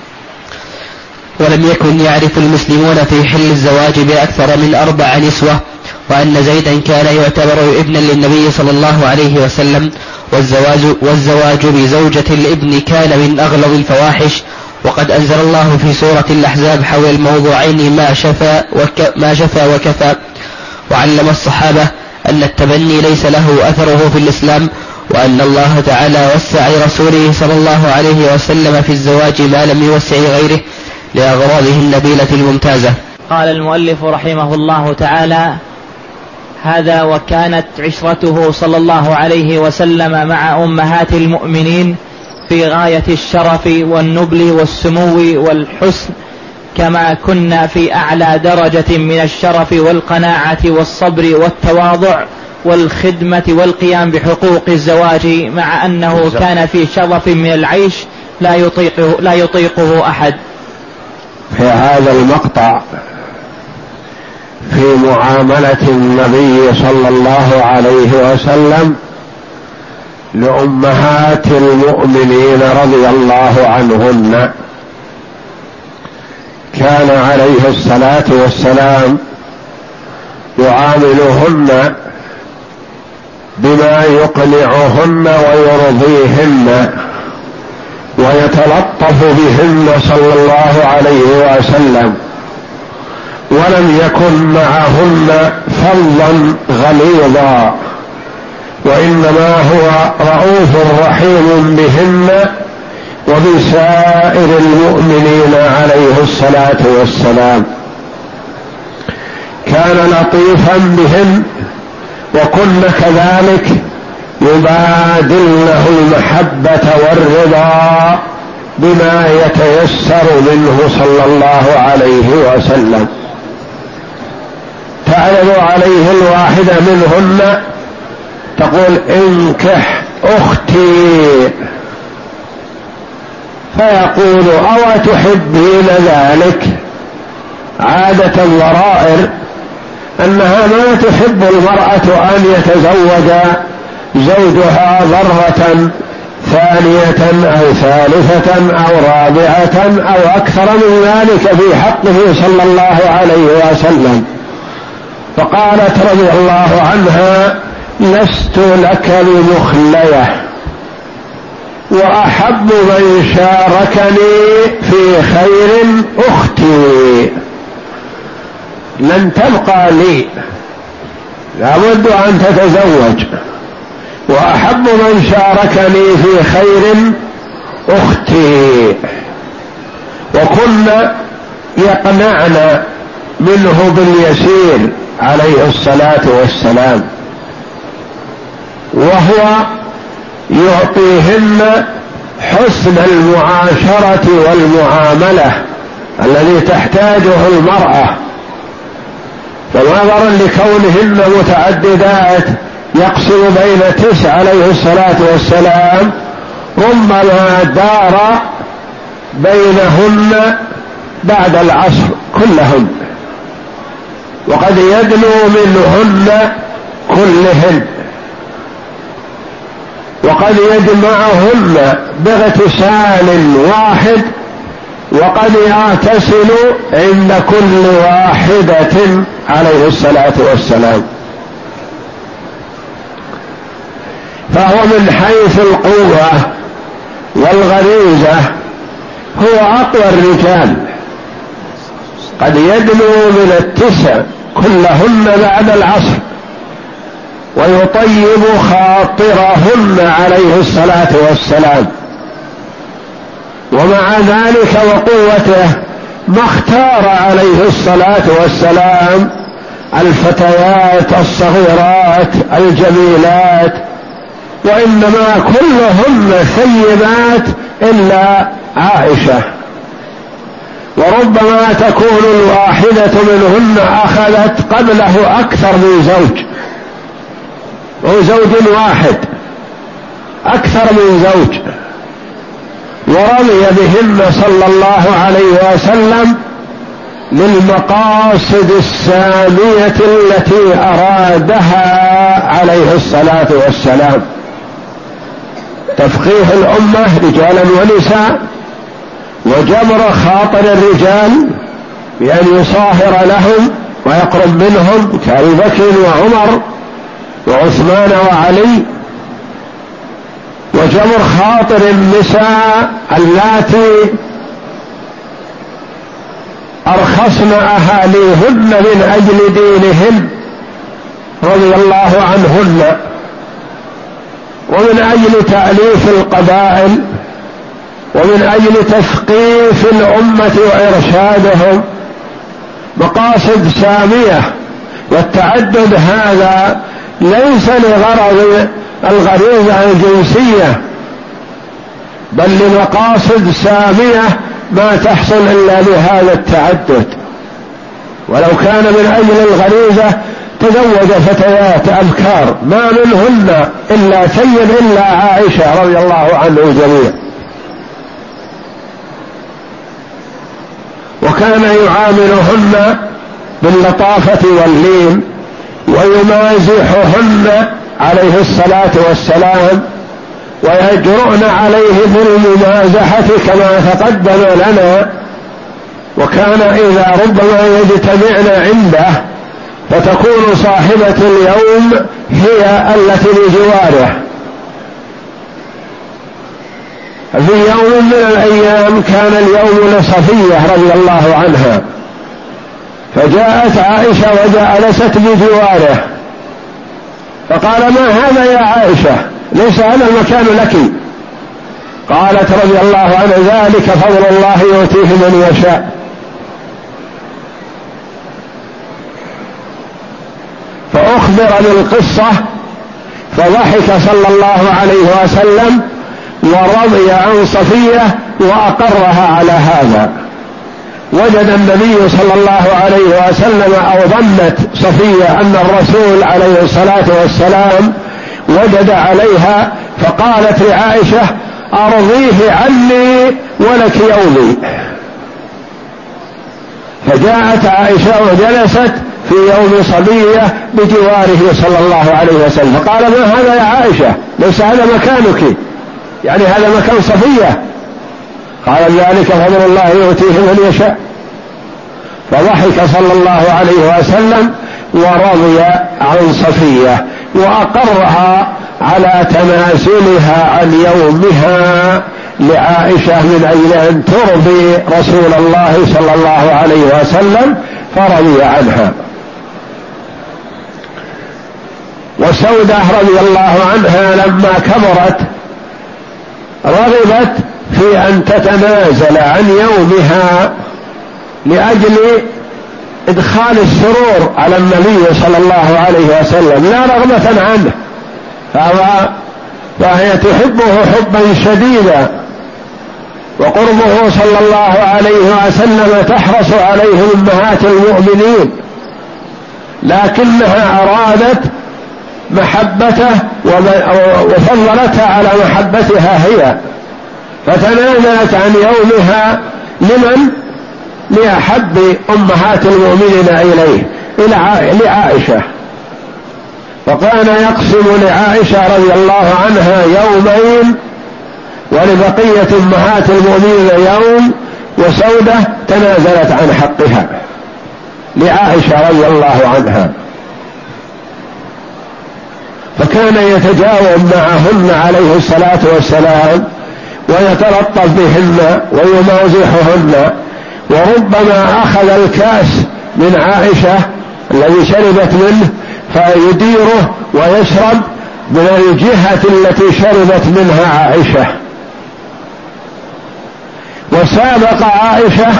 ولم يكن يعرف المسلمون في حل الزواج بأكثر من أربع نسوة وأن زيدا كان يعتبر ابنا للنبي صلى الله عليه وسلم والزواج, والزواج بزوجة الابن كان من أغلظ الفواحش. وقد أنزل الله في سورة الأحزاب حول الموضوعين ما شفى وك ما شفى وكفى. وعلم الصحابة أن التبني ليس له أثره في الإسلام وأن الله تعالى وسع لرسوله صلى الله عليه وسلم في الزواج ما لم يوسع غيره لأغراضه النبيلة الممتازة. قال المؤلف رحمه الله تعالى هذا وكانت عشرته صلى الله عليه وسلم مع أمهات المؤمنين في غاية الشرف والنبل والسمو والحسن كما كنا في أعلى درجة من الشرف والقناعة والصبر والتواضع والخدمة والقيام بحقوق الزواج مع أنه كان في شرف من العيش لا يطيقه, لا يطيقه أحد. في هذا المقطع في معاملة النبي صلى الله عليه وسلم لأمهات المؤمنين رضي الله عنهن. كان عليه الصلاة والسلام يعاملهن بما يقنعهن ويرضيهن ويتلطف بهن صلى الله عليه وسلم. ولم يكن معهن فظا غليظا وإنما هو رؤوف رحيم بهن وبسائر المؤمنين عليه الصلاة والسلام. كان لطيفا بهن وكن كذلك يبادلنه المحبة والرضا بما يتيسر منه صلى الله عليه وسلم. تعرض عليه الواحده منهن. تقول انكح أختي. فيقول أو تحبين ذلك؟ عادة الضرائر أنها ما تحب المرأة أن يتزوج زوجها ضره ثانية أو ثالثة أو رابعة أو أكثر من ذلك في حقه صلى الله عليه وسلم. فقالت رضي الله عنها لست لك بمخليه وأحب من شاركني في خير أختي. لن تبقى لي. لابد أن تتزوج. وأحب من شاركني في خير أختي. وكن يقنعن منه باليسير. عليه الصلاة والسلام. وهو يعطيهن حسن المعاشرة والمعاملة الذي تحتاجه المرأة. ونظرا لكونهن متعددات يقسم بين تسع عليه الصلاة والسلام ربما دار بينهن بعد العصر كلهن. وقد يدنو منهن كلهن. وقد يجمعهن باغتسال واحد وقد يغتسل عند كل واحدة عليه الصلاة والسلام. فهو من حيث القوة والغريزة هو أقوى الرجال. قد يدنو من التسع كلهن بعد العصر ويطيب خاطرهن عليه الصلاة والسلام. ومع ذلك وقوته ما اختار عليه الصلاة والسلام الفتيات الصغيرات الجميلات وإنما كلهن ثيبات إلا عائشة. وربما تكون الواحدة منهن أخذت قبله أكثر من زوج. هو زوج واحد. أكثر من زوج. ورضي بهن صلى الله عليه وسلم للمقاصد السامية التي أرادها عليه الصلاة والسلام. تفقيه الأمة رجالا ونساء. وجبر خاطر الرجال بأن يصاهر لهم ويقرب منهم كابي بكر وعمر وعثمان وعلي. وجبر خاطر النساء اللاتي أرخصن أهاليهن من أجل دينهن رضي الله عنهن. ومن أجل تأليف القبائل ومن أجل تثقيف الأمة وإرشادهم مقاصد سامية والتعدد هذا ليس لغرض الغريزة الجنسية بل لمقاصد سامية ما تحصل إلا بهذا التعدد. ولو كان من أجل الغريزة تزوج فتيات أبكار ما منهن إلا سيد إلا عائشة رضي الله عنه الجميع وكان يعاملهن باللطافة واللين ويمازحهن عليه الصلاة والسلام ويجرؤن عليه في الممازحة كما تقدم لنا. وكان إذا ربما يجتمعن عنده فتكون صاحبة اليوم هي التي بجواره في يوم من الأيام كان اليوم لصفية رضي الله عنها. فجاءت عائشة وجلست بجواره. فقال ما هذا يا عائشة؟ ليس هذا المكان لك. قالت رضي الله عنه ذلك فضل الله يؤتيه من يشاء. فأخبر بالقصة فضحك صلى الله عليه وسلم ورضي عن صفية وأقرها على هذا. وجد النبي صلى الله عليه وسلم أو ظنت صفية أن الرسول عليه الصلاة والسلام وجد عليها فقالت لعائشة أرضيه عني ولك يومي. فجاءت عائشة وجلست في يوم صبية بجواره صلى الله عليه وسلم. فقال ما هذا يا عائشة؟ ليس هذا مكانك. يعني هذا مكان صفية. قال ذلك فضل الله يؤتيه من يشاء. فضحك صلى الله عليه وسلم ورضي عن صفية وأقرها على تنازلها عن يومها لعائشة من أجل أن ترضي رسول الله صلى الله عليه وسلم فرضي عنها. وسوده رضي الله عنها لما كبرت رغبت في أن تتنازل عن يومها لأجل إدخال السرور على النبي صلى الله عليه وسلم لا رغبة عنه. فهو وهي تحبه حبا شديدا وقربه صلى الله عليه وسلم تحرص عليه أمهات المؤمنين لكنها أرادت محبته وفضلتها على محبتها هي. فتنازلت عن يومها لمن؟ لأحب أمهات المؤمنين إليه إلى لعائشة. وكان يقسم لعائشة رضي الله عنها يومين ولبقية أمهات المؤمنين يوم وسودة تنازلت عن حقها. لعائشة رضي الله عنها. فكان يتجاوب معهن عليه الصلاة والسلام ويتلطف بهن ويمازحهن وربما أخذ الكأس من عائشة الذي شربت منه فيديره ويشرب من الجهة التي شربت منها عائشة. وسابق عائشة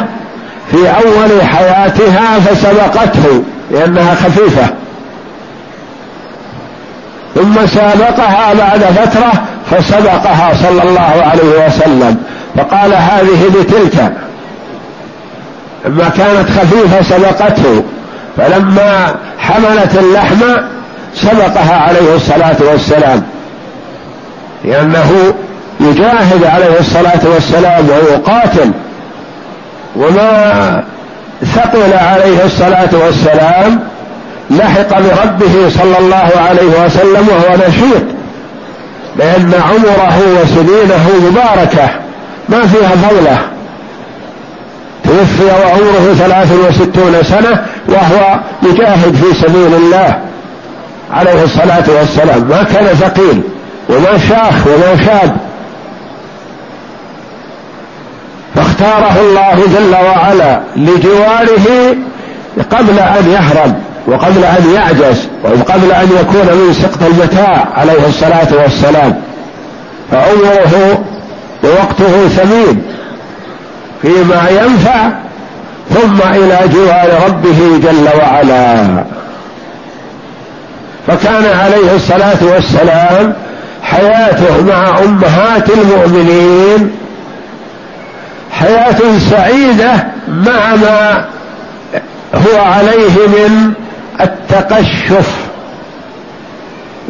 في أول حياتها فسبقته لأنها خفيفة. ثم سابقها بعد فترة فسبقها صلى الله عليه وسلم. فقال هذه لتلك لما كانت خفيفة سبقته. فلما حملت اللحم سبقها عليه الصلاة والسلام. لأنه يجاهد عليه الصلاة والسلام ويقاتل وما ثقل عليه الصلاة والسلام لحق بربه صلى الله عليه وسلم وهو نشيط لأن عمره وسنينه مباركة ما فيها فضله توفي وعمره ثلاث وستون سنة وهو يجاهد في سبيل الله عليه الصلاة والسلام. ما كان ثقيل وما شاخ وما شاب. فاختاره الله جل وعلا لجواره قبل أن يهرب. وقبل أن يعجز وقبل أن يكون من سقط المتاع عليه الصلاة والسلام فعمره ووقته ثمين فيما ينفع ثم إلى جوار ربه جل وعلا. فكان عليه الصلاة والسلام حياته مع أمهات المؤمنين حياة سعيدة مع ما هو عليه من التقشف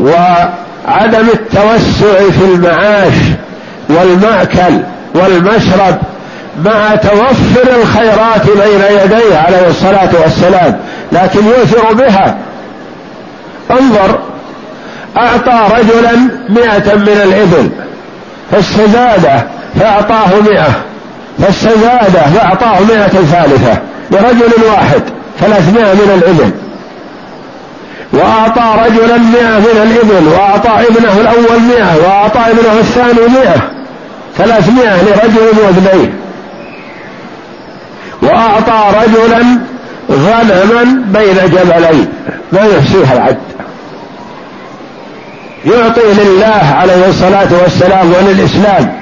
وعدم التوسع في المعاش والمأكل والمشرب مع توفر الخيرات بين يديه عليه الصلاة والسلام لكن يؤثر بها. انظر أعطى رجلا مئة من الإبل فاستزاد فأعطاه مئة فاستزاد فأعطاه مئة ثالثة لرجل واحد ثلاثمائة من الإبل. وأعطى رجلا مئة من الإبل وأعطى ابنه الأول مئة وأعطى ابنه الثاني مئة ثلاثمائة لرجل وابنيه وأعطى رجلا غنما بين جبلين ما يحصيها العد. يعطي لله عليه الصلاة والسلام وللإسلام.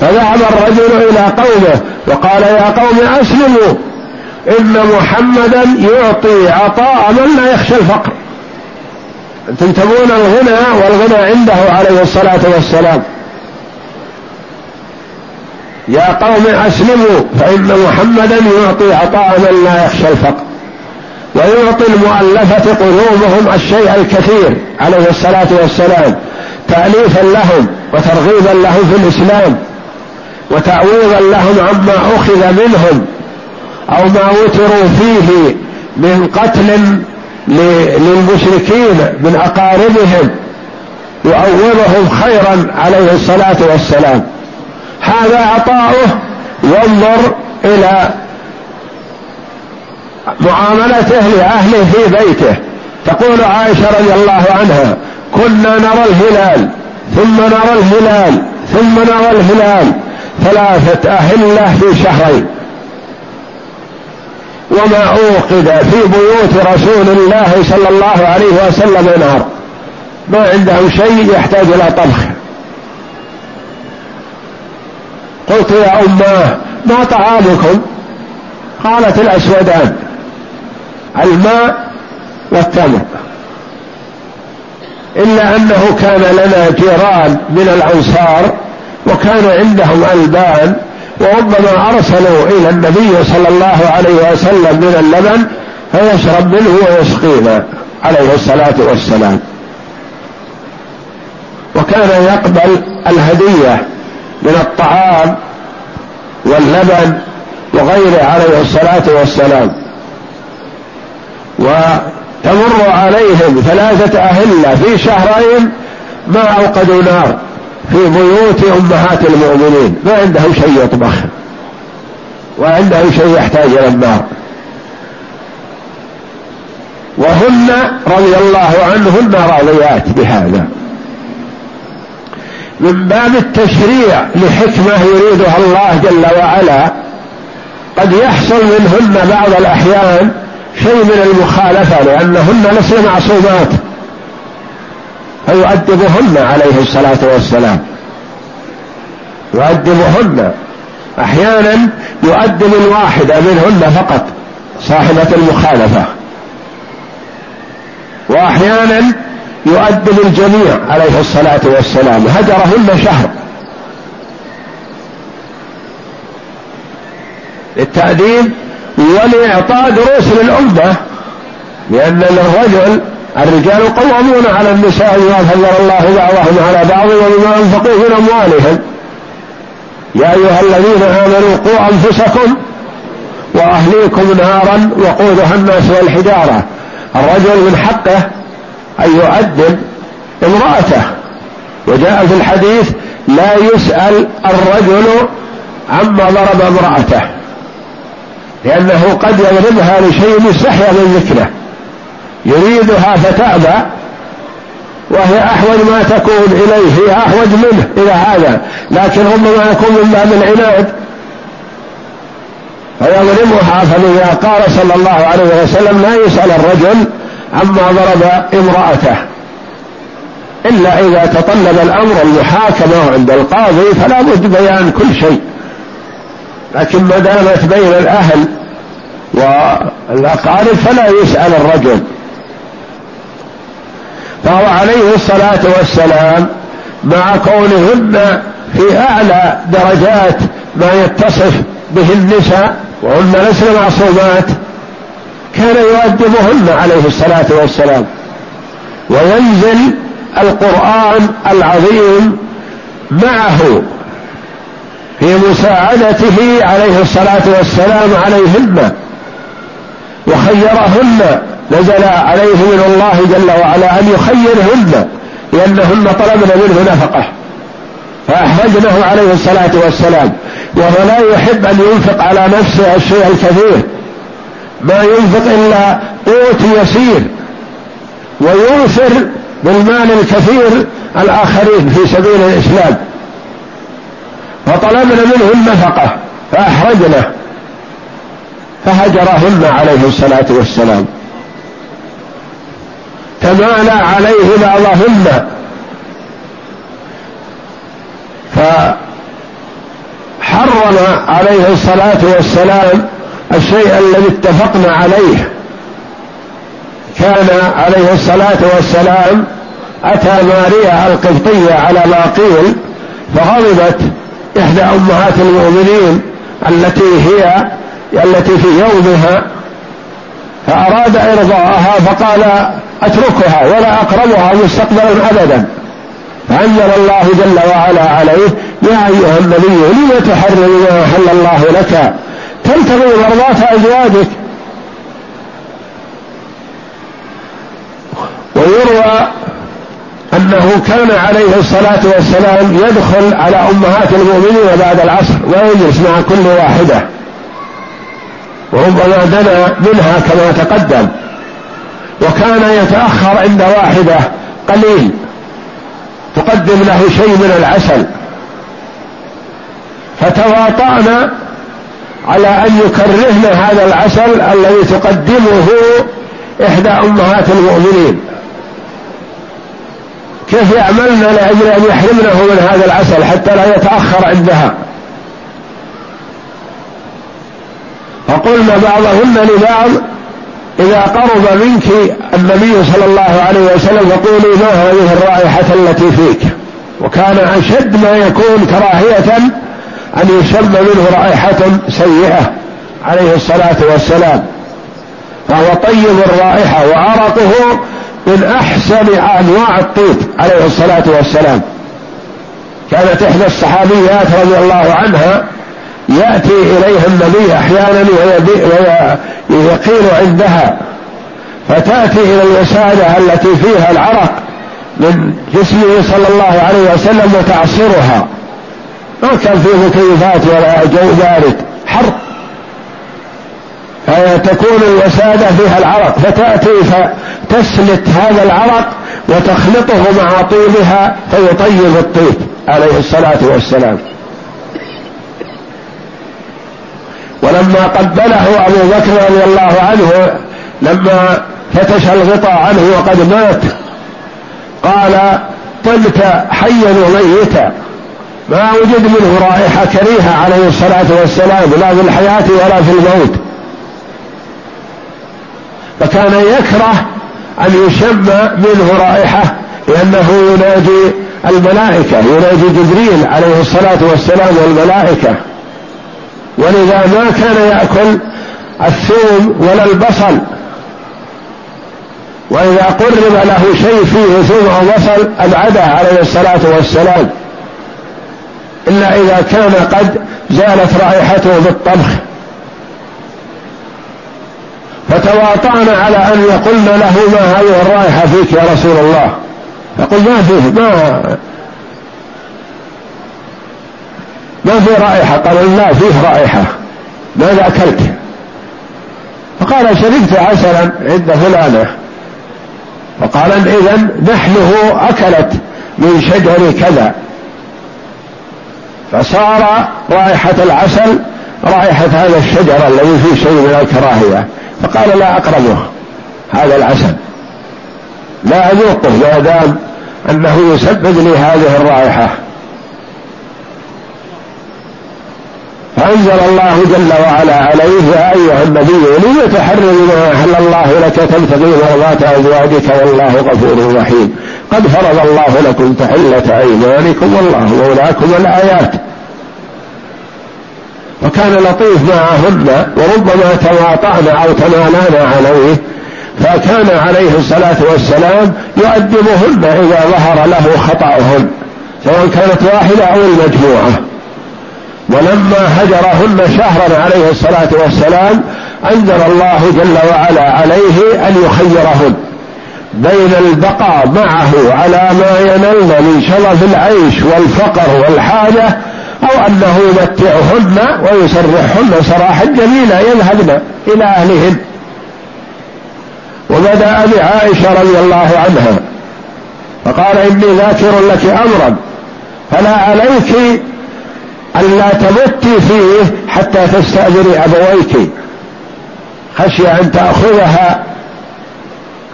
فذهب الرجل إلى قومه وقال يا قوم أسلموا إن محمدا يعطي عطاء من لا يخشى الفقر. أنتم تبون الغنى والغنى عنده عليه الصلاة والسلام. يا قوم أسلموا فإن محمدا يعطي عطاء من لا يخشى الفقر. ويعطي المؤلفة قلوبهم الشيء الكثير عليه الصلاة والسلام. تأليفا لهم وترغيبا لهم في الإسلام. وتعويضا لهم عما أخذ منهم أو ما وتروا فيه من قتل للمشركين من أقاربهم يعوضهم خيرا عليه الصلاة والسلام. هذا عطاؤه ينظر إلى معاملته لأهله في بيته. تقول عائشة رضي الله عنها كنا نرى الهلال ثم نرى الهلال ثم نرى الهلال ثلاثة أهلة في شهرين. وما أوقد في بيوت رسول الله صلى الله عليه وسلم نار. ما عندهم شيء يحتاج إلى طبخ. قلت يا أماه ما طعامكم؟ قالت الأسودان الماء والتمر. إلا أنه كان لنا جيران من الأنصار وكان عندهم ألبان وربما أرسلوا إلى النبي صلى الله عليه وسلم من اللبن فيشرب منه ويسقينا عليه الصلاة والسلام. وكان يقبل الهدية من الطعام واللبن وغيره عليه الصلاة والسلام. وتمر عليهم ثلاثة أهلة في شهرين ما أوقدوا نار. في بيوت أمهات المؤمنين ما عندهم شيء يطبخ وعندهم شيء يحتاج إلى النار وهن رضي الله عنهن راضيات بهذا. من باب التشريع لحكمة يريدها الله جل وعلا قد يحصل منهن بعض الأحيان شيء من المخالفة لأنهن لسن معصومات. فيؤدبهن عليه الصلاة والسلام. يؤدبهن. أحيانا يؤدب الواحدة منهن فقط صاحبة المخالفة. وأحيانا يؤدب الجميع عليه الصلاة والسلام هجرهن شهر. للتأديب ولإعطاء دروس للأمة لأن الرجل الرجال قوامون على النساء بما فضل الله بعضهم على بعض وبما أنفقوا من أموالهم. يا أيها الذين آمنوا قوا أنفسكم وأهليكم نارا وقودها الناس والحجارة. الرجل من حقه أن يؤدب امرأته. وجاء في الحديث لا يسأل الرجل عما ضرب امرأته لأنه قد يضربها لشيء يستحيا من ذكره. يريدها فتأبى وهي أحوج ما تكون إليه هي أحوج منه إلى هذا. لكن ربما يكون من باب العناد. فيظلمها فلذا قال صلى الله عليه وسلم لا يسأل الرجل عما ضرب امرأته. إلا إذا تطلب الأمر المحاكمة عند القاضي فلا بد بيان كل شيء. لكن ما دامت بين الأهل والأقارب فلا يسأل الرجل. فهو عليه الصلاة والسلام مع كونهن في أعلى درجات ما يتصف به النساء وهن لسن معصومات. كان يؤدبهن عليه الصلاة والسلام. وينزل القرآن العظيم معه في مساعدته عليه الصلاة والسلام عليهن وخيرهن نزل عليه من الله جل وعلا أن يخيرهن لأنهن طلبن منه نفقة. فأحرجنه عليه الصلاة والسلام. وهو لا يحب أن ينفق على نفسه الشيء الكثير. ما ينفق إلا قوت يسير. ويؤثر بالمال الكثير الآخرين في سبيل الإسلام. فطلبنا منه النفقة فأحرجنا فهجرهن عليه الصلاة والسلام. تمالى عليه بعضهن فحرم عليه الصلاة والسلام الشيء الذي اتفقنا عليه. كان عليه الصلاة والسلام أتى ماريا القبطية على ما قيل فغضبت إحدى أمهات المؤمنين التي هي التي في يومها فأراد إرضاءها فقال أتركها ولا أقربها مستقبلا أبدا. فأنزل الله جل وعلا عليه يا أيها النبي لم تحرم ما أحل الله لك؟ تبتغي مرضاة أزواجك. ويروى أنه كان عليه الصلاة والسلام يدخل على أمهات المؤمنين بعد العصر ويجلس مع كل واحدة. وربما دنا منها كما تقدم. وكان يتأخر عند واحدة قليل. تقدم له شيء من العسل. فتواطأنا على أن يكرهن هذا العسل الذي تقدمه إحدى أمهات المؤمنين. كيف يعملن لأجل أن يحرمنه من هذا العسل حتى لا يتأخر عندها؟ فقلنا بعضهن لبعض إذا قرب منك النبي صلى الله عليه وسلم فقولي ما هذه الرائحة التي فيك؟ وكان أشد ما يكون كراهية أن يشم منه رائحة سيئة عليه الصلاة والسلام. فهو طيب الرائحة وعرقه من أحسن أنواع الطيب عليه الصلاة والسلام. كانت إحدى الصحابيات رضي الله عنها يأتي إليها النبي أحيانا ويقيل عندها. فتأتي إلى الوسادة التي فيها العرق من جسمه صلى الله عليه وسلم وتعصرها. ما كان فيه مكيفات ولا جو بارد حر. فتكون الوسادة فيها العرق. فتأتي فتسلت هذا العرق وتخلطه مع طيبها فيطيب الطيب عليه الصلاة والسلام. ولما قبله أبو بكر رضي الله عنه لما فتش الغطاء عنه وقد مات قال طلت حيا وميتا ما وجد منه رائحة كريهة عليه الصلاة والسلام لا في الحياة ولا في الموت. فكان يكره أن يشم منه رائحة لأنه يناجي الملائكة يناجي جبريل عليه الصلاة والسلام والملائكة. ولذا ما كان يأكل الثوم ولا البصل. وإذا قرب له شيء فيه ثوم أو بصل أبعده عليه الصلاة والسلام. إلا إذا كان قد زالت رائحته بالطبخ. فتواطأنا على أن يقولن له ما هذه الرائحة فيك يا رسول الله. فقل ما فيه؟ ما ما في رائحة؟ قال لا فيه رائحة. ماذا أكلت؟ فقال شربت عسلا عند فلانة. فقال إذا نحله أكلت من شجر كذا. فصار رائحة العسل رائحة هذا الشجر الذي فيه شيء من الكراهية. فقال لا أقربه هذا العسل. لا أذوقه ما دام أنه يسبب لي هذه الرائحة. فأنزل الله جل وعلا عليه يا أيها النبي لم تحرم ما أحل الله لك تبتغي مرضات أزواجك والله غفور رحيم. قد فرض الله لكم تحلة أيمانكم والله مولاكم الآيات. وكان لطيف معهن وربما تواطعن أو تمالان عليه فكان عليه الصلاة والسلام يؤدبهن إذا ظهر له خطأهن سواء كانت واحدة أو المجموعة. ولما هجرهن شهرا عليه الصلاة والسلام أنزل الله جل وعلا عليه أن يخيرهن. بين البقاء معه على ما ينلن من شرف العيش والفقر والحاجة أو أنه يمتعهن ويسرحهن سراحا جميلا يذهبن إلى أهلهن وبدأ بعائشة رضي الله عنها فقال إني ذاكر لك أمرا فلا عليك ألا تمتي فيه حتى تستأجري أبويك. خشي أن تأخذها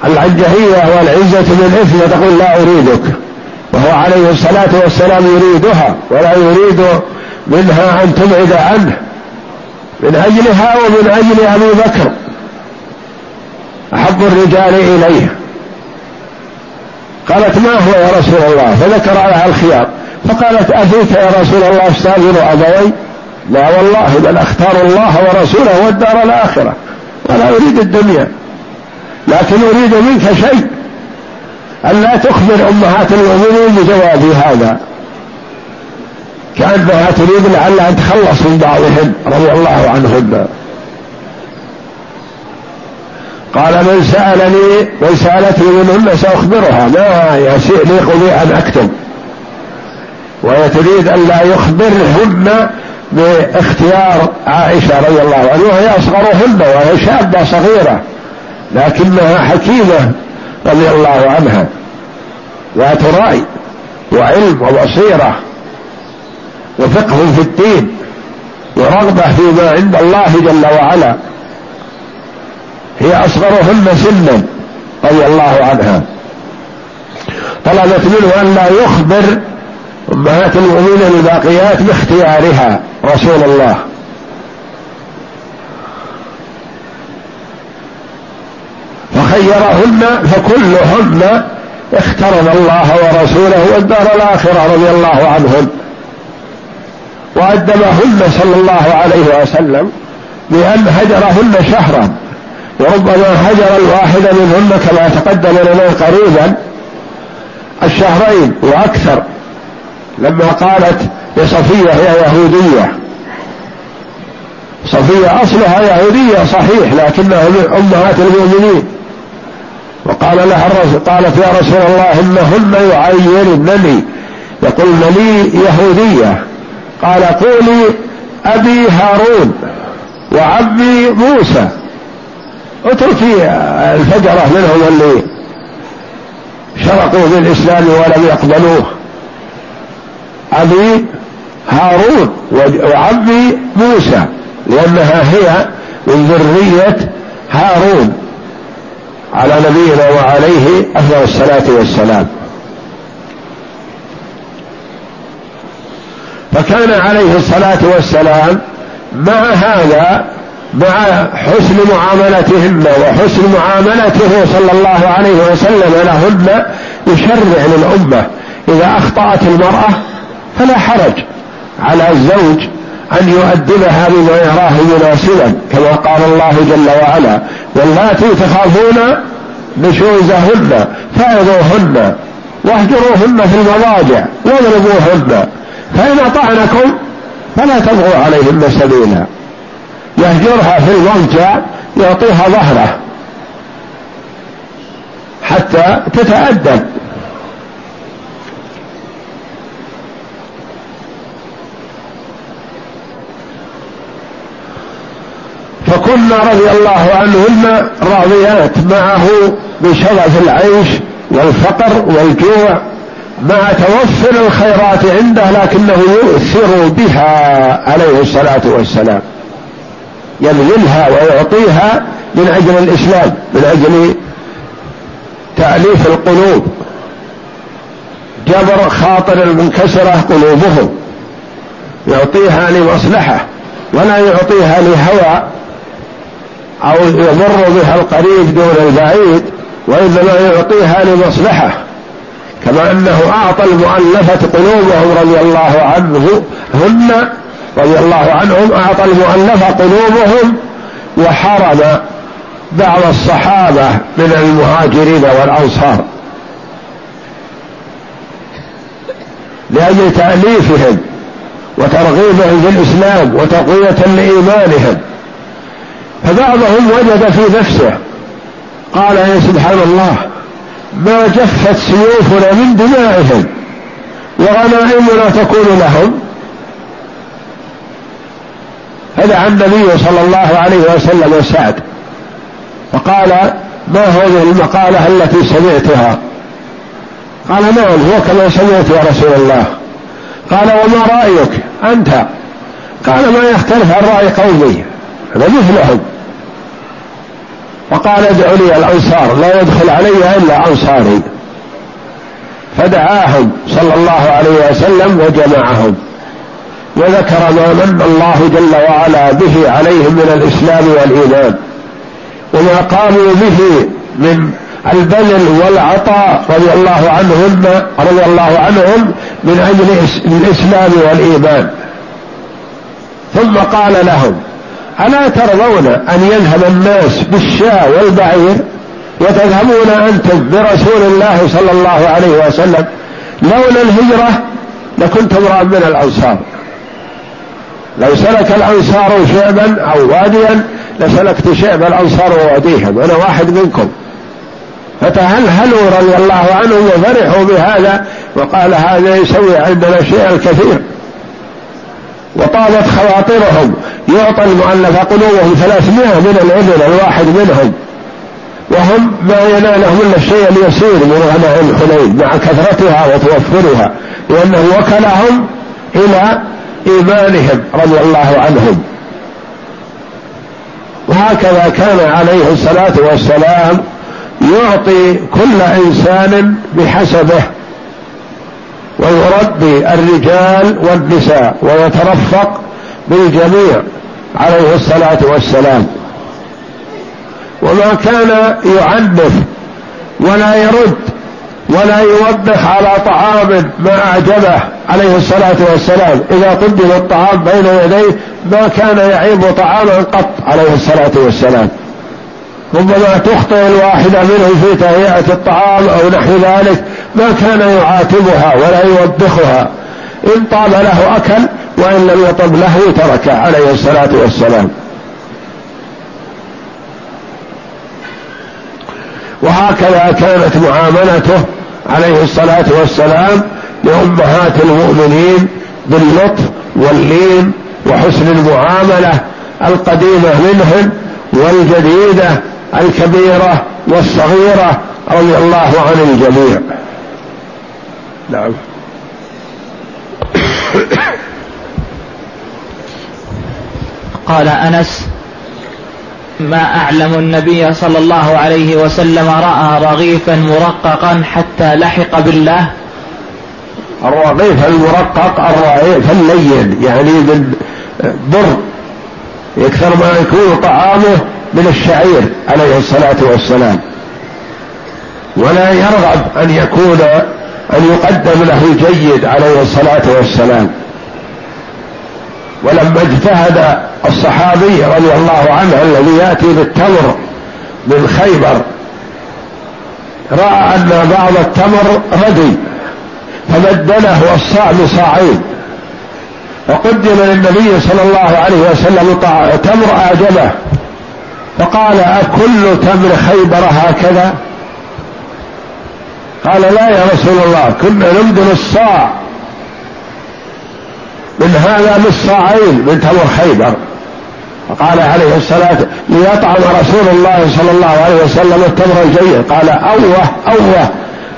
العنجهية والعزة بالإثم وتقول لا أريدك. وهو عليه الصلاة والسلام يريدها ولا يريد منها أن تبعد عنه. من أجلها ومن أجل أبي بكر. أحب الرجال إليه. قالت ما هو يا رسول الله؟ فذكر لها الخيار. فقالت أفيك يا رسول الله استاذن أبوي؟ لا والله بل أختار الله ورسوله والدار الآخرة ولا أريد الدنيا لكن أريد منك شيء ألا تخبر أمهات المؤمنين بجواب هذا. كأنها تريد لعلها تخلص من بعضهن رضي الله عنهن. قال من سألني من سألتني منهن سأخبرها. ما يليق بي أن أكتب وهي تريد أن لا يخبرهن باختيار عائشة رضي الله عنها وهي أصغرهن وهي شابة صغيرة لكنها حكيمة رضي الله عنها ذات رأي وعلم وبصيرة وفقه في الدين ورغبة فيما عند الله جل وعلا. هي أصغرهن سنا رضي الله عنها. طلبت منه أن لا يخبر أمهات المؤمنين الباقيات باختيارها رسول الله. فخيرهن فكلهن اخترن الله ورسوله والدار الآخرة رضي الله عنهن وأدبهن صلى الله عليه وسلم بأن هجرهن شهرا. وربما هجر الواحد منهن كما تقدم لنا قريبا الشهرين وأكثر. لما قالت لصفية هي يهودية. صفية أصلها يهودية صحيح لكنها من أمهات المؤمنين. وقال لها الرسول قالت يا رسول الله إنهن يعيرنني يقولن لي يهودية. قال قولي أبي هارون وعمي موسى. اتركي الفجرة منهم اللي شرقوا بالإسلام ولم يقبلوه. أبي هارون وعمي موسى لأنها هي من ذرية هارون على نبينا وعليه أفضل الصلاة والسلام. فكان عليه الصلاة والسلام مع هذا مع حسن معاملتهن وحسن معاملته صلى الله عليه وسلم لهن يشرع للأمة إذا أخطأت المرأة فلا حرج على الزوج أن يؤدبها بما يراه مناسبا كما قال الله جل وعلا واللاتي تخافون نشوزهن فعظوهن واهجروهن في المضاجع واضربوهن فإن أطعنكم فلا تبغوا عليهن سبيلا. يهجرها في المضجع يعطيها ظهره حتى تتأدب. فكنا رضي الله عنهن راضيات معه بشرف العيش والفقر والجوع مع توفر الخيرات عنده لكنه يؤثر بها عليه الصلاة والسلام. يبذلها ويعطيها من أجل الإسلام من أجل تأليف القلوب. جبر خاطر المنكسرة قلوبهم. يعطيها لمصلحة ولا يعطيها لهوى. أو يضر بها القريب دون البعيد وإنما يعطيها لمصلحة. كما أنه أعطى المؤلفة قلوبهم رضي الله عنه هن رضي الله عنهم أعطى المؤلفة قلوبهم وحرم بعض الصحابة من المهاجرين والأنصار. لأجل تأليفهم وترغيبهم في الإسلام وتقوية لإيمانهم. فبعضهم وجد في نفسه قال يا سبحان الله ما جفت سيوفنا من دمائهم وغنائمنا تكون لهم. فدعا النبي صلى الله عليه وسلم سعد فقال ما هذه المقالة التي سمعتها؟ قال نعم هو كما سمعت يا رسول الله. قال وما رأيك؟ أنت. قال ما يختلف عن رأي قومي. هذا مثلهم وقال ادعوا لي الأنصار لا يدخل علي إلا أنصاري. فدعاهم صلى الله عليه وسلم وجمعهم. وذكر ما من الله جل وعلا به عليهم من الإسلام والإيمان. وما قاموا به من البذل والعطاء رضي الله عنهم رضي الله عنهم من أجل الإسلام والإيمان. ثم قال لهم ألا ترضون أن يذهب الناس بالشاة والبعير وتذهبون أنتم برسول الله صلى الله عليه وسلم لولا الهجرة لكنت امرأ من الأنصار. لو سلك الأنصار شعبا أو واديا لسلكت شعب الأنصار وواديهم. أنا واحد منكم. فتهلهلوا رضي الله عنهم وفرحوا بهذا وقال هذا يسوي عندنا شيئا كثير وطالت خواطرهم. يعطى المؤلف قلوبهم ثلاثمائة من الإبل الواحد منهم. وهم ما ينالهم إلا الشيء اليسير من غنائم حنين مع كثرتها وتوفرها لأنه وكلهم إلى إيمانهم رضي الله عنهم. وهكذا كان عليه الصلاة والسلام يعطي كل إنسان بحسبه ويربي الرجال والنساء ويترفق بالجميع عليه الصلاة والسلام. وما كان يعنف ولا يرد ولا يوبخ على طعام ما أعجبه عليه الصلاة والسلام. إذا قدم الطعام بين يديه ما كان يعيب طعاما قط عليه الصلاة والسلام. ربما تخطئ الواحدة منهم في تهيئة الطعام أو نحو ذلك ما كان يعاتبها ولا يوبخها. إن طاب له أكل وإن لم يطب له ترك عليه الصلاة والسلام. وهكذا كانت معاملته عليه الصلاة والسلام لأمهات المؤمنين باللطف واللين وحسن المعاملة القديمة منهن والجديدة الكبيرة والصغيرة رضي الله عن الجميع. نعم. قال أنس ما أعلم النبي صلى الله عليه وسلم رأى رغيفا مرققا حتى لحق بالله؟ الرغيف المرقق الرغيف اللين يعني بالبر. يكثر ما يكون طعامه من الشعير عليه الصلاة والسلام. ولا يرغب أن يكون أن يقدم له جيد عليه الصلاة والسلام. ولما اجتهد الصحابي رضي الله عنه الذي يأتي بالتمر من خيبر رأى أن بعض التمر ردي فبدله الصاع بصاعين وقدم للنبي صلى الله عليه وسلم تمر أعجبه فقال أكل تمر خيبر هكذا؟ قال لا يا رسول الله كنا نمدن الصاع من هذا بالصاعين من تمر خيبر. فقال عليه الصلاة ليطعم رسول الله صلى الله عليه وسلم التمر الجيد. قال أوه أوه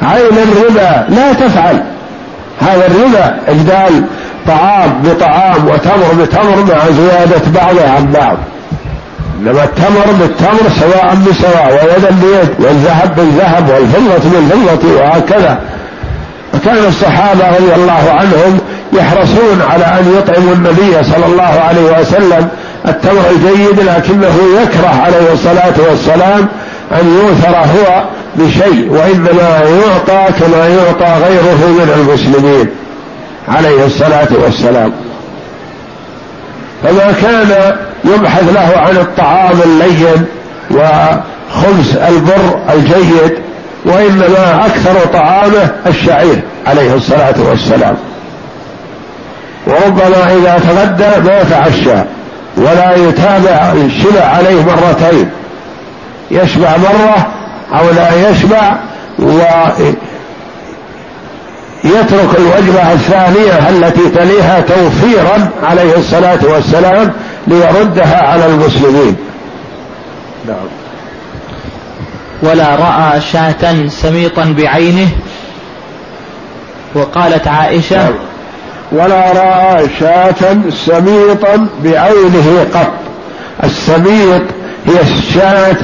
عين الربا لا تفعل. هذا الربا إجدال طعام بطعام وتمر بتمر مع زيادة بعضها عن بعض. إنما التمر بالتمر سواء بسواء ويدا بيد والذهب بالذهب والفضة بالفضة وهكذا. فكان الصحابة رضي الله عنهم يحرصون على أن يطعموا النبي صلى الله عليه وسلم التمر الجيد لكنه يكره عليه الصلاة والسلام أن يؤثر هو بشيء وإنما يعطى كما يعطى غيره من المسلمين عليه الصلاة والسلام. فما كان يبحث له عن الطعام اللين وخبز البر الجيد وإنما أكثر طعامه الشعير عليه الصلاة والسلام. وربما إذا تغدى ما يتعشى ولا يتابع الشبع عليه مرتين. يشبع مرة أو لا يشبع يترك الوجبة الثانية التي تليها توفيرا عليه الصلاة والسلام ليردها على المسلمين. نعم. ولا رأى شاة سميطا بعينه وقالت عائشة نعم. ولا رأى شاة سميطا بعينه قط. السميط هي الشاة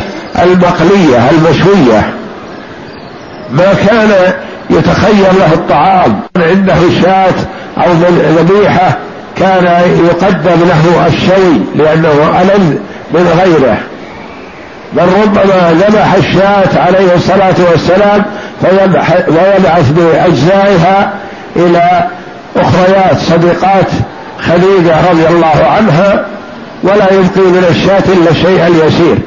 المقلية المشوية. ما كان يتخير له الطعام عنده شاة أو ذبيحة كان يقدم له الشوي لأنه ألذ من غيره. بل ربما ذبح الشاة عليه الصلاة والسلام فيبعث بأجزائها إلى أخريات صديقات خديجة رضي الله عنها ولا يبقي من الشاة إلا الشيء اليسير.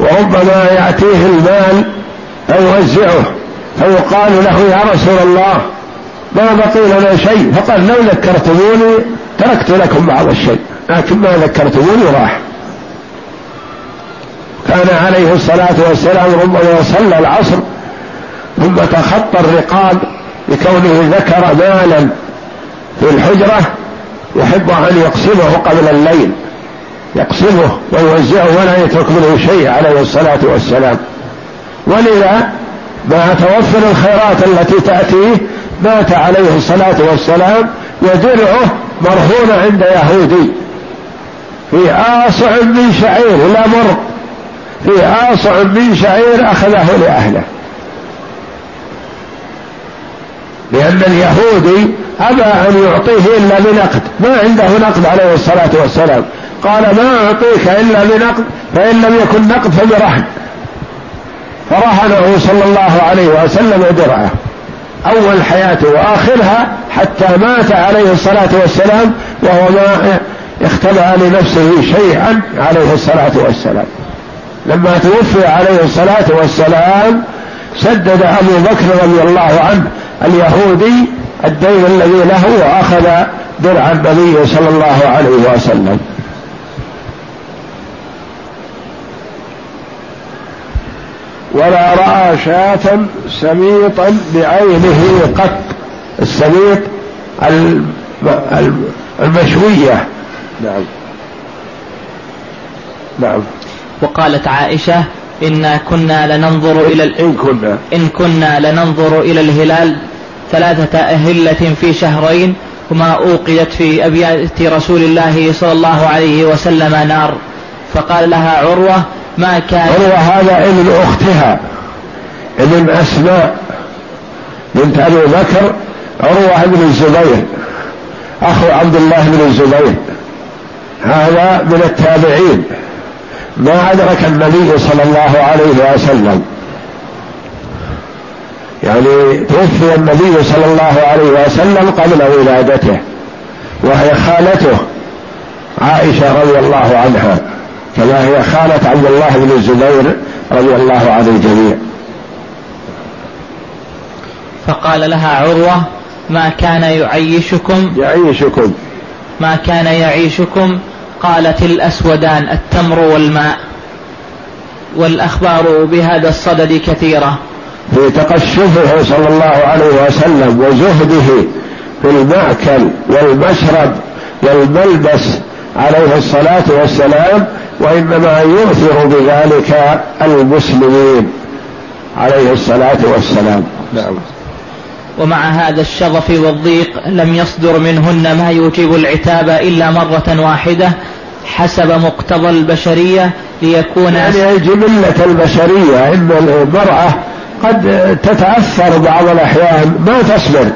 وربما يأتيه المال فيوزعه فيقال له يا رسول الله ما بقي لنا شيء. فقال لو ذكرتموني تركت لكم بعض الشيء. لكن ما ذكرتموني راح. كان عليه الصلاة والسلام ربما صلى العصر ثم تخطى الرقاب لكونه ذكر مالا في الحجرة يحب أن يقسمه قبل الليل. يقسمه ويوزعه ولا يترك منه شيء عليه الصلاة والسلام. ولذا مع توفر الخيرات التي تأتيه مات عليه الصلاة والسلام ودرعه مرهون عند يهودي. في آصع من شعير لا مر. في آصع من شعير أخذه لأهله. لأن اليهودي أبى أن يعطيه إلا بنقد. ما عنده نقد عليه الصلاة والسلام. قال ما أعطيك إلا بنقد فإن لم يكن نقد فبرهن فرهنه صلى الله عليه وسلم درعه أول حياته وآخرها حتى مات عليه الصلاة والسلام وهو ما اختبأ لنفسه شيئا عليه الصلاة والسلام. لما توفي عليه الصلاة والسلام سدد أبو بكر رضي الله عنه اليهودي الدين الذي له وأخذ درع النبي صلى الله عليه وسلم. ولا رأى شاة سميطا بعينه قط. السميط المشوية. نعم. نعم. وقالت عائشة إنا كنا لننظر إلى إن كنا. إن كنا لننظر إلى الهلال ثلاثة أهلة في شهرين وما أوقدت في أبيات رسول الله صلى الله عليه وسلم نار. فقال لها عروة ما كان. عروة هذا ابن أختها ابن أسماء بنت أبي بكر عروة بن الزبير أخو عبد الله بن الزبير. هذا من التابعين. ما أدرك النبي صلى الله عليه وسلم. يعني توفي النبي صلى الله عليه وسلم قبل ولادته وهي خالته عائشة رضي الله عنها. كما هي خالة عبد الله بن الزبير رضي الله عن الجميع. فقال لها عروة ما كان يعيشكم؟ يعيشكم. ما كان يعيشكم؟ قالت الأسودان التمر والماء. والأخبار بهذا الصدد كثيرة. في تقشفه صلى الله عليه وسلم وزهده في المأكل والمشرب والملبس عليه الصلاة والسلام وإنما يؤثر بذلك المسلمين عليه الصلاة والسلام. نعم. ومع هذا الشغف والضيق لم يصدر منهن ما يوجب العتاب إلا مرة واحدة حسب مقتضى البشرية ليكون يعني جبلة البشرية إن المرأة قد تتأثر بعض الأحيان ما تصبر.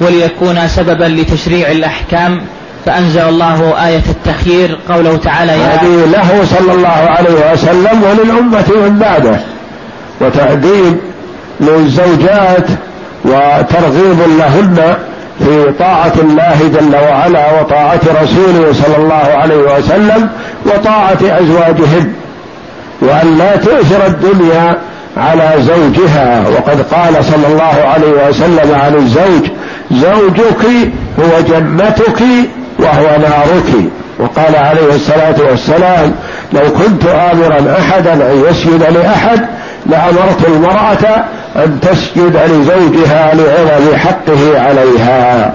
وليكون سببا لتشريع الأحكام فأنزل الله آية التخيير قوله تعالى يا هذه له صلى الله عليه وسلم وللأمة من بعده وتأديب للزوجات وترغيب لهن في طاعة الله جل وعلا وطاعة رسوله صلى الله عليه وسلم وطاعة أزواجهن وأن لا تؤثر الدنيا على زوجها. وقد قال صلى الله عليه وسلم عن الزوج زوجك هو جنتك وهو نارك وقال عليه الصلاة والسلام لو كنت آمرا أحدا أن يسجد لأحد لأمرت المرأة أن تسجد لزوجها لعظم حقه عليها.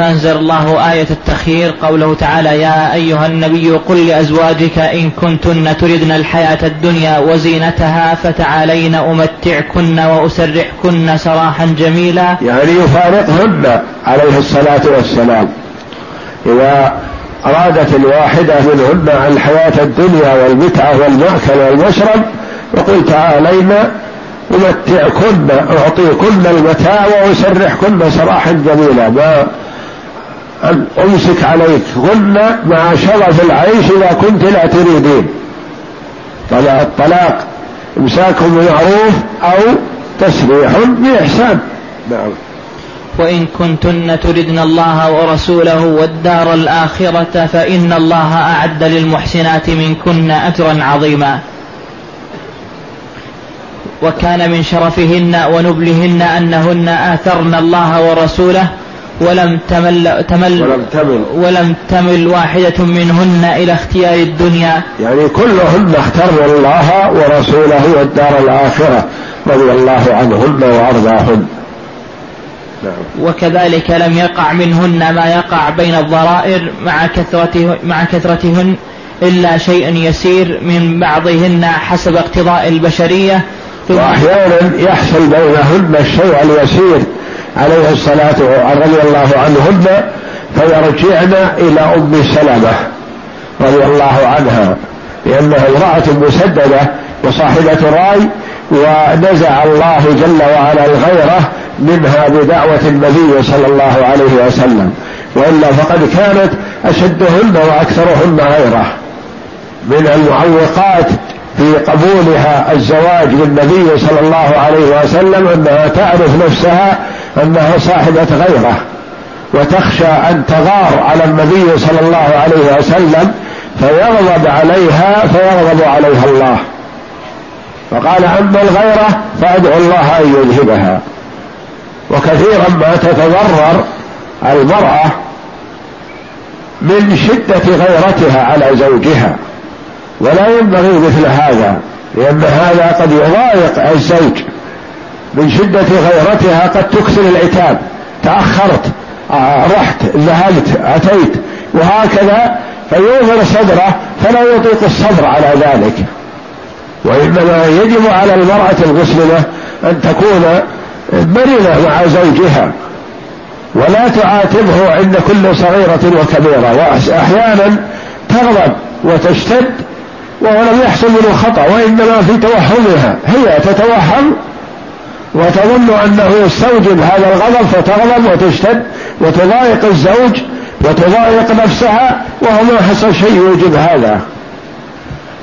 فأنزل الله آية التخيير قوله تعالى يا أيها النبي قل لأزواجك إن كنتن تردن الحياة الدنيا وزينتها فتعالين أمتعكن وأسرحكن سراحا جميلا. يعني يفارقهن عليه الصلاة والسلام. إذا أرادت الواحدة منهن الحياة الدنيا والمتعة والمأكل والمشرب يقول تعالينا أمتعكن أعطيكن المتاع وأسرحكن سراحا جميلا. ما أن أمسك عليكن مع شرف العيش إذا كنت لا تريدين. طلع الطلاق إمساك بمعروف أو تسريح بإحسان. نعم. وإن كنتن تردن الله ورسوله والدار الآخرة فإن الله أعد للمحسنات منكن أجرا عظيما. وكان من شرفهن ونبلهن أنهن آثرن الله ورسوله ولم تمل, تمل ولم تمل. ولم تمل واحدة منهن إلى اختيار الدنيا. يعني كلهن اخترن الله ورسوله والدار الآخرة رضي الله عنهن وأرضاهن. نعم. وكذلك لم يقع منهن ما يقع بين الضرائر مع كثرته مع كثرتهن إلا شيء يسير من بعضهن حسب اقتضاء البشرية. وأحيانا يحصل بينهن الشيء اليسير عليه الصلاة رضي الله عنهن فيرجعن إلى أم سلمة رضي الله عنها لأنها امرأة مسددة وصاحبة رأي ونزع الله جل وعلا الغيرة منها بدعوة النبي صلى الله عليه وسلم وإلا فقد كانت أشدهن وأكثرهن غيرة. من المعوقات في قبولها الزواج بالنبي صلى الله عليه وسلم أنها تعرف نفسها أنها صاحبة غيره وتخشى أن تغار على النبي صلى الله عليه وسلم فيغضب عليها فيغضب عليها الله. فقال أما الغيرة فأدعو الله أن يذهبها. وكثيرا ما تتضرر المرأة من شدة غيرتها على زوجها ولا ينبغي مثل هذا لأن هذا قد يضايق الزوج. من شدة غيرتها قد تكثر العتاب. تأخرت رحت ذهبت أتيت. وهكذا فيوفر صدره فلا يطيق الصبر على ذلك. وإنما يجب على المرأة المسلمة أن تكون مرنة مع زوجها. ولا تعاتبه عند كل صغيرة وكبيرة. وأحيانا تغضب وتشتد وهو لم يحصل منه خطأ وإنما في توهمها. هي تتوهم وتظن أنه يستوجب هذا الغضب فتغضب وتشتد وتضايق الزوج وتضايق نفسها وهو ما حصل شيء يوجب هذا.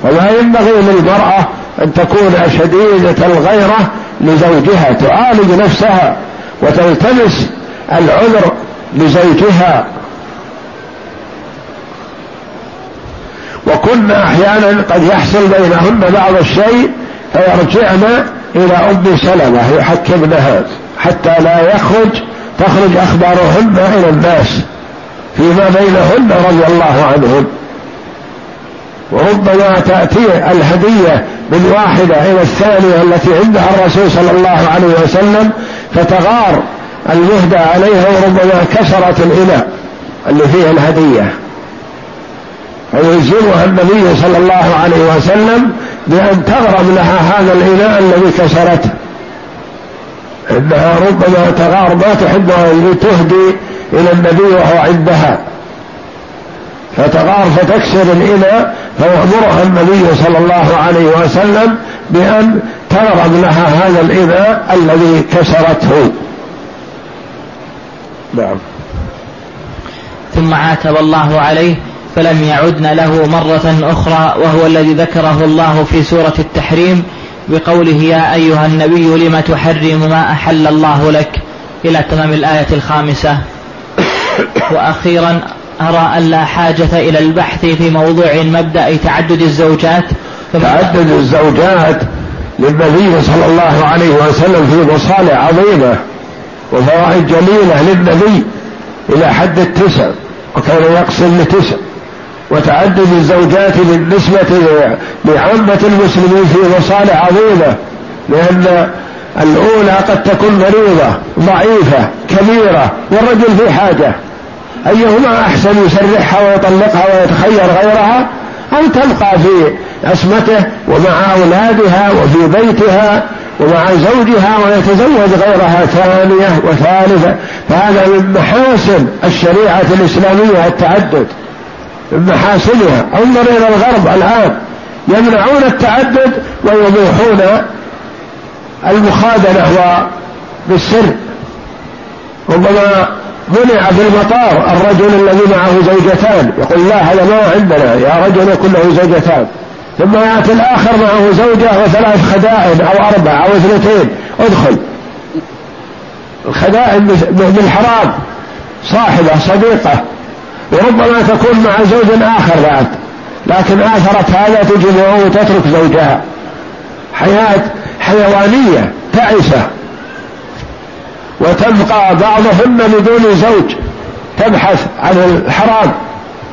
وما ينبغي للمرأة أن تكون شديدة الغيرة لزوجها تعالج نفسها وتلتمس العذر لزوجها. وكن أحيانا قد يحصل بينهن بعض الشيء فيرجعن إلى أم سلمة يحكمنها حتى لا يخرج تخرج أخبارهن إلى الناس فيما بينهن رضي الله عنهن وربما تأتي الهدية من واحدة إلى الثانية التي عندها الرسول صلى الله عليه وسلم فتغار المهدى عليها وربما كسرت الإناء اللي فيه الهدية. فيلزمها النبي صلى الله عليه وسلم بأن تغرم لها هذا الإناء الذي كسرته إنها ربما تغار ما تحب أن تهدي إلى النبي وهو عندها. فتغار فتكسر الإناء فيأمرها النبي صلى الله عليه وسلم بأن تغرم لها هذا الإناء الذي كسرته. نعم. ثم عاتب الله عليه فلم يعدن له مرة أخرى وهو الذي ذكره الله في سورة التحريم بقوله يا أيها النبي لم تحرم ما أحل الله لك؟ إلى تمام الآية الخامسة. وأخيرا أرى أن لا حاجة إلى البحث في موضوع مبدأ تعدد الزوجات. تعدد الزوجات للنبي صلى الله عليه وسلم في مصالح عظيمة وفوائد جليلة للنبي إلى حد التسع وكان يقسم لتسع. وتعدد الزوجات بالنسبة لعامة المسلمين في مصالح عظيمة لأن الأولى قد تكون مريضة ضعيفة كبيرة والرجل في حاجة. أيهما أحسن يسرحها ويطلقها ويتخير غيرها؟ أو تبقى في عصمته ومع أولادها وفي بيتها ومع زوجها ويتزوج غيرها ثانية وثالثة. فهذا من محاسن الشريعة الإسلامية التعدد. محاسنها انظر إلى الغرب الآن يمنعون التعدد ويبيحون المخادنة بالسر ربما منع في المطار الرجل الذي معه زوجتان يقول لا هذا ما عندنا يا رجل يكون له زوجتان. ثم يأتي الآخر معه زوجة وثلاث خدائن أو أربع أو اثنتين. ادخل. الخدائن بالحرام صاحبة صديقة. وربما تكون مع زوج آخر بعد لكن آثرت هذا تجي وتترك زوجها. حياة حيوانية تعسة. وتبقى بعضهن بدون زوج. تبحث عن الحرام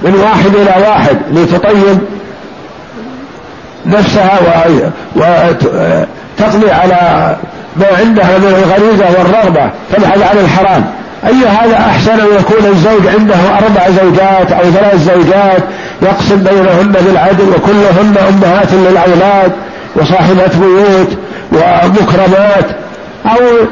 من واحد إلى واحد لتطيب نفسها وتقضي على ما عندها من الغريزة والرغبة. تبحث عن الحرام. أي هذا أحسن أن يكون الزوج عنده أربع زوجات أو ثلاث زوجات يقسم بينهن بالعدل وكلهن أمهات للأولاد وصاحبة بيوت ومكرمات أو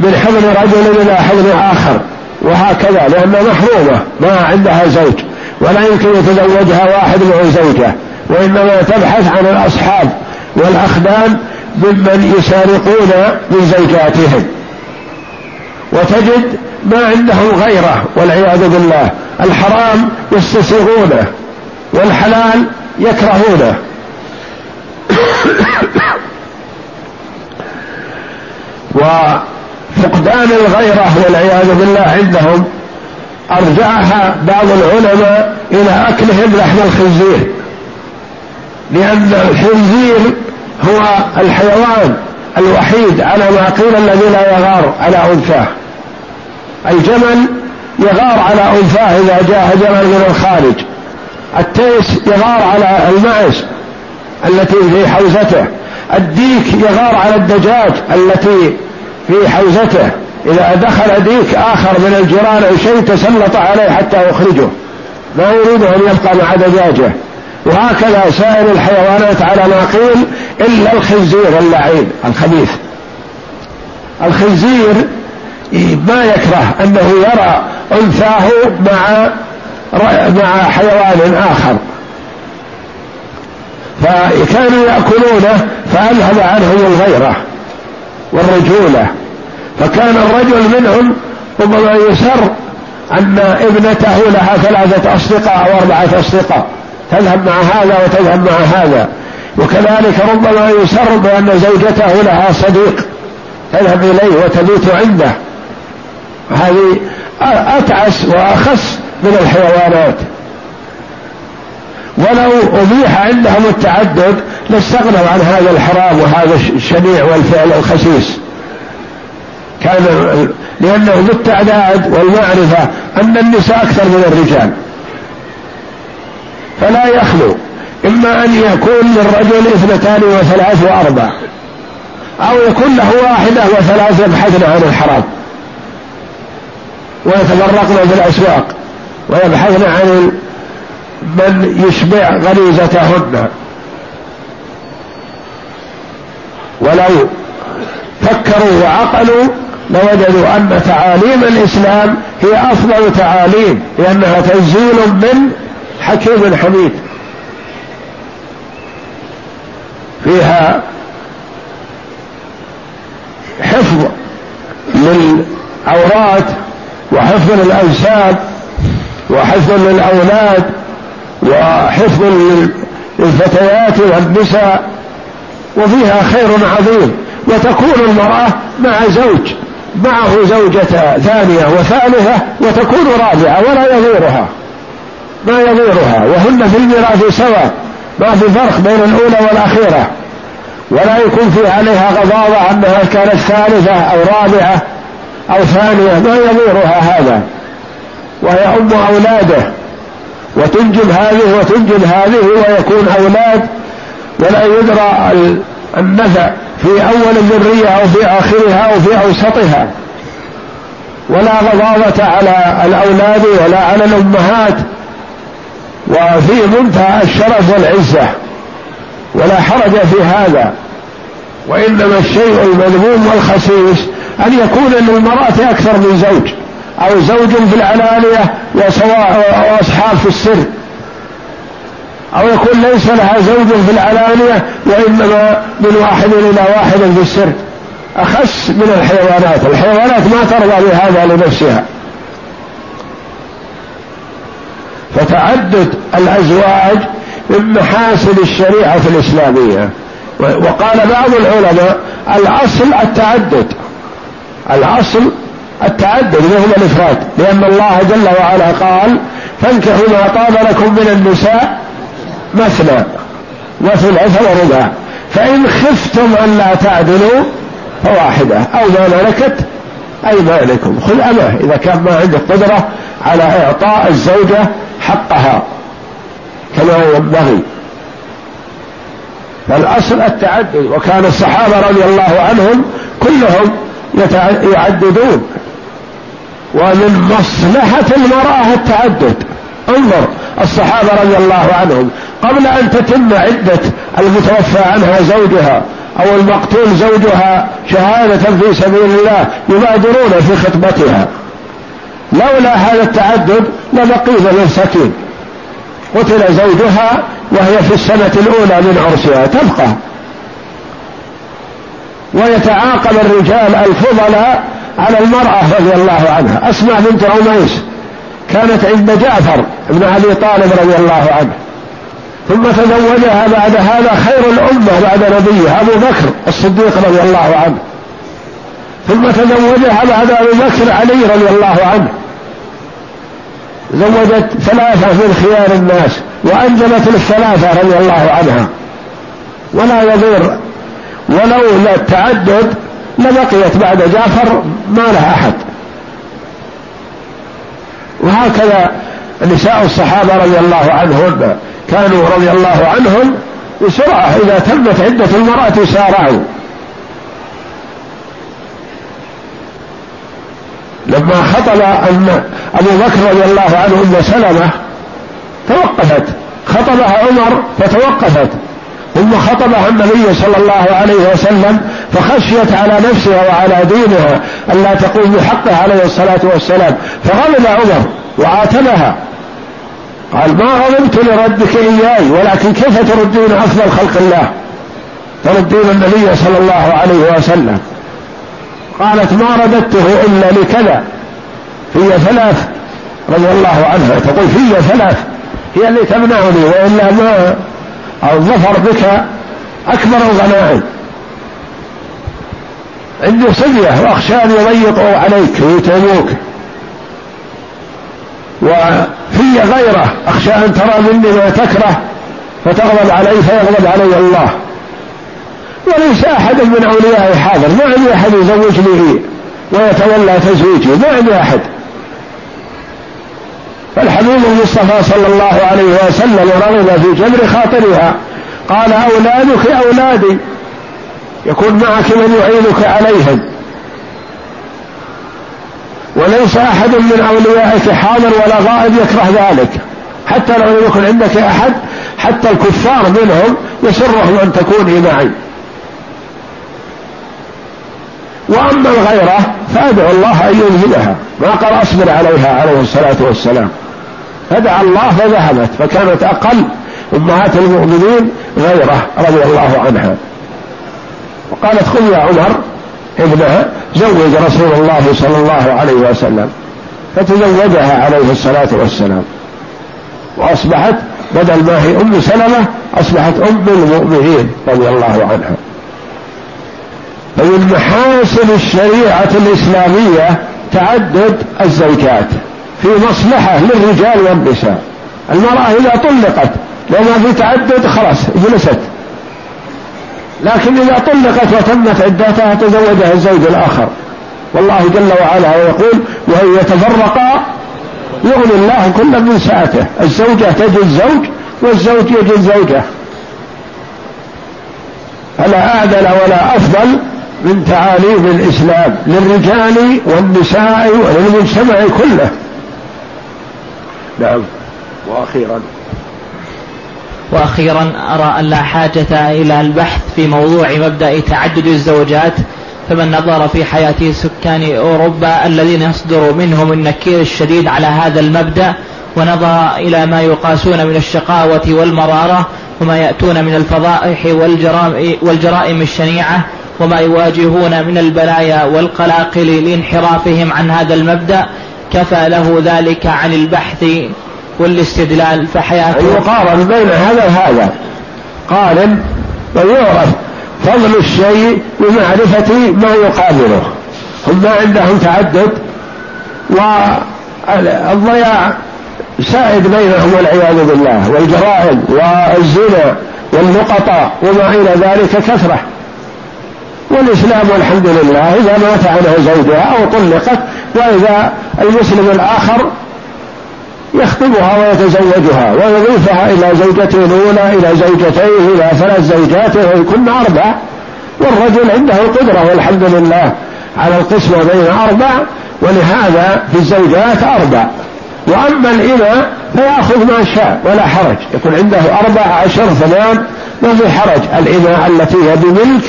من حضن رجل إلى حضن آخر وهكذا لأنها محرومة ما عندها زوج ولا يمكن يتزوجها واحد معه زوجة وإنما تبحث عن الأصحاب والأخدام ممن يسارقون من زوجاتهم. وتجد ما عندهم غيره والعياذ بالله. الحرام يستسيغونه والحلال يكرهونه. وفقدان الغيرة والعياذ بالله عندهم أرجعها بعض العلماء إلى أكلهم لحم الخنزير. لأن الخنزير هو الحيوان. الوحيد على ما قيل الذي لا يغار على أنثاه. الجمل يغار على أنثاه إذا جاء جمل من الخارج. التيس يغار على المعز التي في حوزته. الديك يغار على الدجاج التي في حوزته. إذا دخل ديك آخر من الجيران أو شيء تسلط عليه حتى يخرجه. ما يريد أن يبقى مع دجاجه. وهكذا سائر الحيوانات على ما قيل إلا الخنزير اللعين الخبيث. الخنزير ما يكره أنه يرى أنثاه مع مع حيوان آخر. فكانوا يأكلونه فأذهب عنهم الغيرة والرجولة. فكان الرجل منهم ربما يسر أن ابنته لها ثلاثة أصدقاء أو أربعة أصدقاء. تذهب مع هذا وتذهب مع هذا. وكذلك ربما يسر بأن زوجته لها صديق تذهب إليه وتبيت عنده. هذه أتعس وأخس من الحيوانات. ولو أبيح عندهم التعدد لاستغنوا عن هذا الحرام وهذا الشنيع والفعل الخسيس. كان لأنه بالتعداد والمعرفة أن النساء أكثر من الرجال. فلا يخلو. إما أن يكون للرجل اثنتان وثلاث وأربع أو يكون له واحدة وثلاث يبحثن عن الحرام. ويتفرقن في الأسواق ويبحثن عن من يشبع غريزتهن. ولو فكروا وعقلوا لوجدوا أن تعاليم الإسلام هي أفضل تعاليم لأنها تنزيل من حكيم حميد فيها حفظ للعورات وحفظ للأنساب وحفظ للأولاد وحفظ للفتيات والنساء وفيها خير عظيم. وتكون المرأة مع زوج معه زوجة ثانية وثالثة وتكون رابعة ولا يغيرها ما يضيرها وهن في الميراث سواء ما في فرق بين الأولى والأخيرة. ولا يكون في عليها غضاضة أنها كانت ثالثة أو رابعة أو ثانية ما يضيرها هذا. وهي أم أولاده. وتنجب هذه وتنجب هذه ويكون أولاد. ولا يدرى النفع في أول الذرية أو في آخرها أو في أوسطها. ولا غضاضة على الأولاد ولا على الأمهات. وفي منتهى الشرف والعزة ولا حرج في هذا. وإنما الشيء المذموم والخسيس أن يكون للمرأة أكثر من زوج أو زوج في العلانية وأصحاب في السر. أو يكون ليس لها زوج في العلانية وإنما من واحد إلى واحد في السر. أخس من الحيوانات الحيوانات ما ترضى بهذا لنفسها. فتعدد الأزواج من محاسن الشريعة الإسلامية. وقال بعض العلماء الأصل التعدد. الأصل التعدد وهو الإفراد؟ لأن الله جل وعلا قال فانكحوا ما طاب لكم من النساء مثنى وثلاث ورباع فإن خفتم أن لا تعدلوا فواحدة أو ما ملكت أيمانكم. خذ أمه إذا كان ما عندك قدرة على إعطاء الزوجة حقها كما ينبغي. فالأصل التعدد وكان الصحابة رضي الله عنهم كلهم يعددون. ومن مصلحة المرأة التعدد. انظر الصحابة رضي الله عنهم. قبل أن تتم عدة المتوفى عنها زوجها أو المقتول زوجها شهادة في سبيل الله يبادرون في خطبتها. لولا هذا التعدد لبقي مساكين قتل زوجها وهي في السنة الأولى من عرسها. تبقى. ويتعاقب الرجال الفضلاء على المرأة رضي الله عنها. أسمع بنت عميس كانت عند جعفر بن أبي طالب رضي الله عنه. ثم تزوجها بعد هذا خير الأمة بعد نبيه أبو بكر الصديق رضي الله عنه. ثم تزوجها بعد أبي بكر علي رضي الله عنه. زوجت ثلاثة من خيار الناس وأنزلت للثلاثة رضي الله عنها. ولا يضير ولولا التعدد لبقيت بعد جعفر ما لها أحد. وهكذا نساء الصحابة رضي الله عنهن كانوا رضي الله عنهم بسرعة إذا تمت عدة المرأة سارعوا. لما خطب أن أبو بكر رضي الله عنه أم سلمة توقفت. خطبها عمر فتوقفت. ثم خطبها النبي صلى الله عليه وسلم فخشيت على نفسها وعلى دينها ألا تقوم بحقه عليه الصلاة والسلام. فغضب عمر وعاتبها. قال ما غضبت لردك إياي ولكن كيف تردين أفضل خلق الله؟ تردين النبي صلى الله عليه وسلم. قالت ما رددته إلا لكذا. في ثلاث رضي الله عنها. تقول في ثلاث. هي اللي تمنعني وإلا ما الظفر بك أكبر الغنائم عندي صبية وأخشى أن يضيقوا عليك ويتعبوك. وفي غيره أخشى أن ترى مني ما تكره فتغضب علي فيغضب علي الله. وليس أحد من أوليائي حاضر ما عندي أحد يزوجني ويتولى تزويجي ما عندي أحد. فالحبيب المصطفى صلى الله عليه وسلم رغب في جبر خاطرها قال أولادك أولادي يكون معك من يعينك عليهم. وليس أحد من أوليائك حاضر ولا غائب يكره ذلك حتى لو لم يكن عندك أحد حتى الكفار منهم يسرهم أن تكوني معي. وأما الغيرة فأدعو الله أن يذهبها ما قال أصبر عليها عليه الصلاة والسلام. فدعا الله فذهبت فكانت أقل أمهات المؤمنين غيرة رضي الله عنها. وقالت خذ يا عمر ابنها زوج رسول الله صلى الله عليه وسلم. فتزوجها عليه الصلاة والسلام. وأصبحت بدل ما هي أم سلمة أصبحت أم المؤمنين رضي الله عنها. فمن محاسن الشريعة الإسلامية تعدد الزوجات في مصلحة للرجال والنساء. المرأة إذا طلقت لو ما في تعدد خلاص جلست لكن إذا طلقت وتمت عدتها تزوجها الزوج الآخر. والله جل وعلا يقول وإن يتفرقا يغني الله كل من سعته. الزوجة تجد زوج والزوج يجد زوجة. فلا أعدل ولا أفضل من تعاليم الإسلام للرجال والنساء وللمجتمع كله. نعم. وأخيرا. وأخيرا أرى أن لا حاجة إلى البحث في موضوع مبدأ تعدد الزوجات فمن نظر في حياة سكان أوروبا الذين يصدر منهم النكير الشديد على هذا المبدأ ونظر إلى ما يقاسون من الشقاوة والمرارة وما يأتون من الفضائح والجرائم الشنيعة وما يواجهون من البلايا والقلاقل لانحرافهم عن هذا المبدأ كفى له ذلك عن البحث والاستدلال فحياته يقارن بين هذا وهذا. قارن ويعرف فضل الشيء بمعرفة ما يقابله. هم ما عندهم تعدد والضياع سائد بينهم والعياذ بالله والجرائم والزنا واللقطاء وما إلى ذلك كثرة. والإسلام والحمد لله إذا مات عنه زوجها أو طلقت وإذا المسلم الآخر يخطبها ويتزوجها ويضيفها إلى زوجته الأولى إلى زوجتيه إلى ثلاث زوجات ويكون أربع والرجل عنده القدرة والحمد لله على القسمة بين أربع ولهذا في الزوجات أربع. وأما الإماء فيأخذ ما شاء ولا حرج يكون عنده أربع عشر ثمان ما في حرج. الإماء التي هي بملك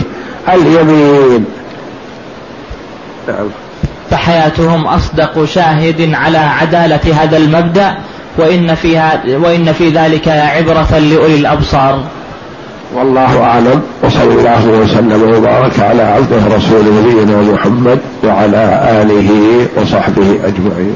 اليمين. نعم فحياتهم أصدق شاهد على عدالة هذا المبدأ وإن فيها وإن في ذلك عبرة لأولي الأبصار. والله أعلم وصلى الله وسلم وبارك على عبده رسول نبينا محمد وعلى آله وصحبه أجمعين.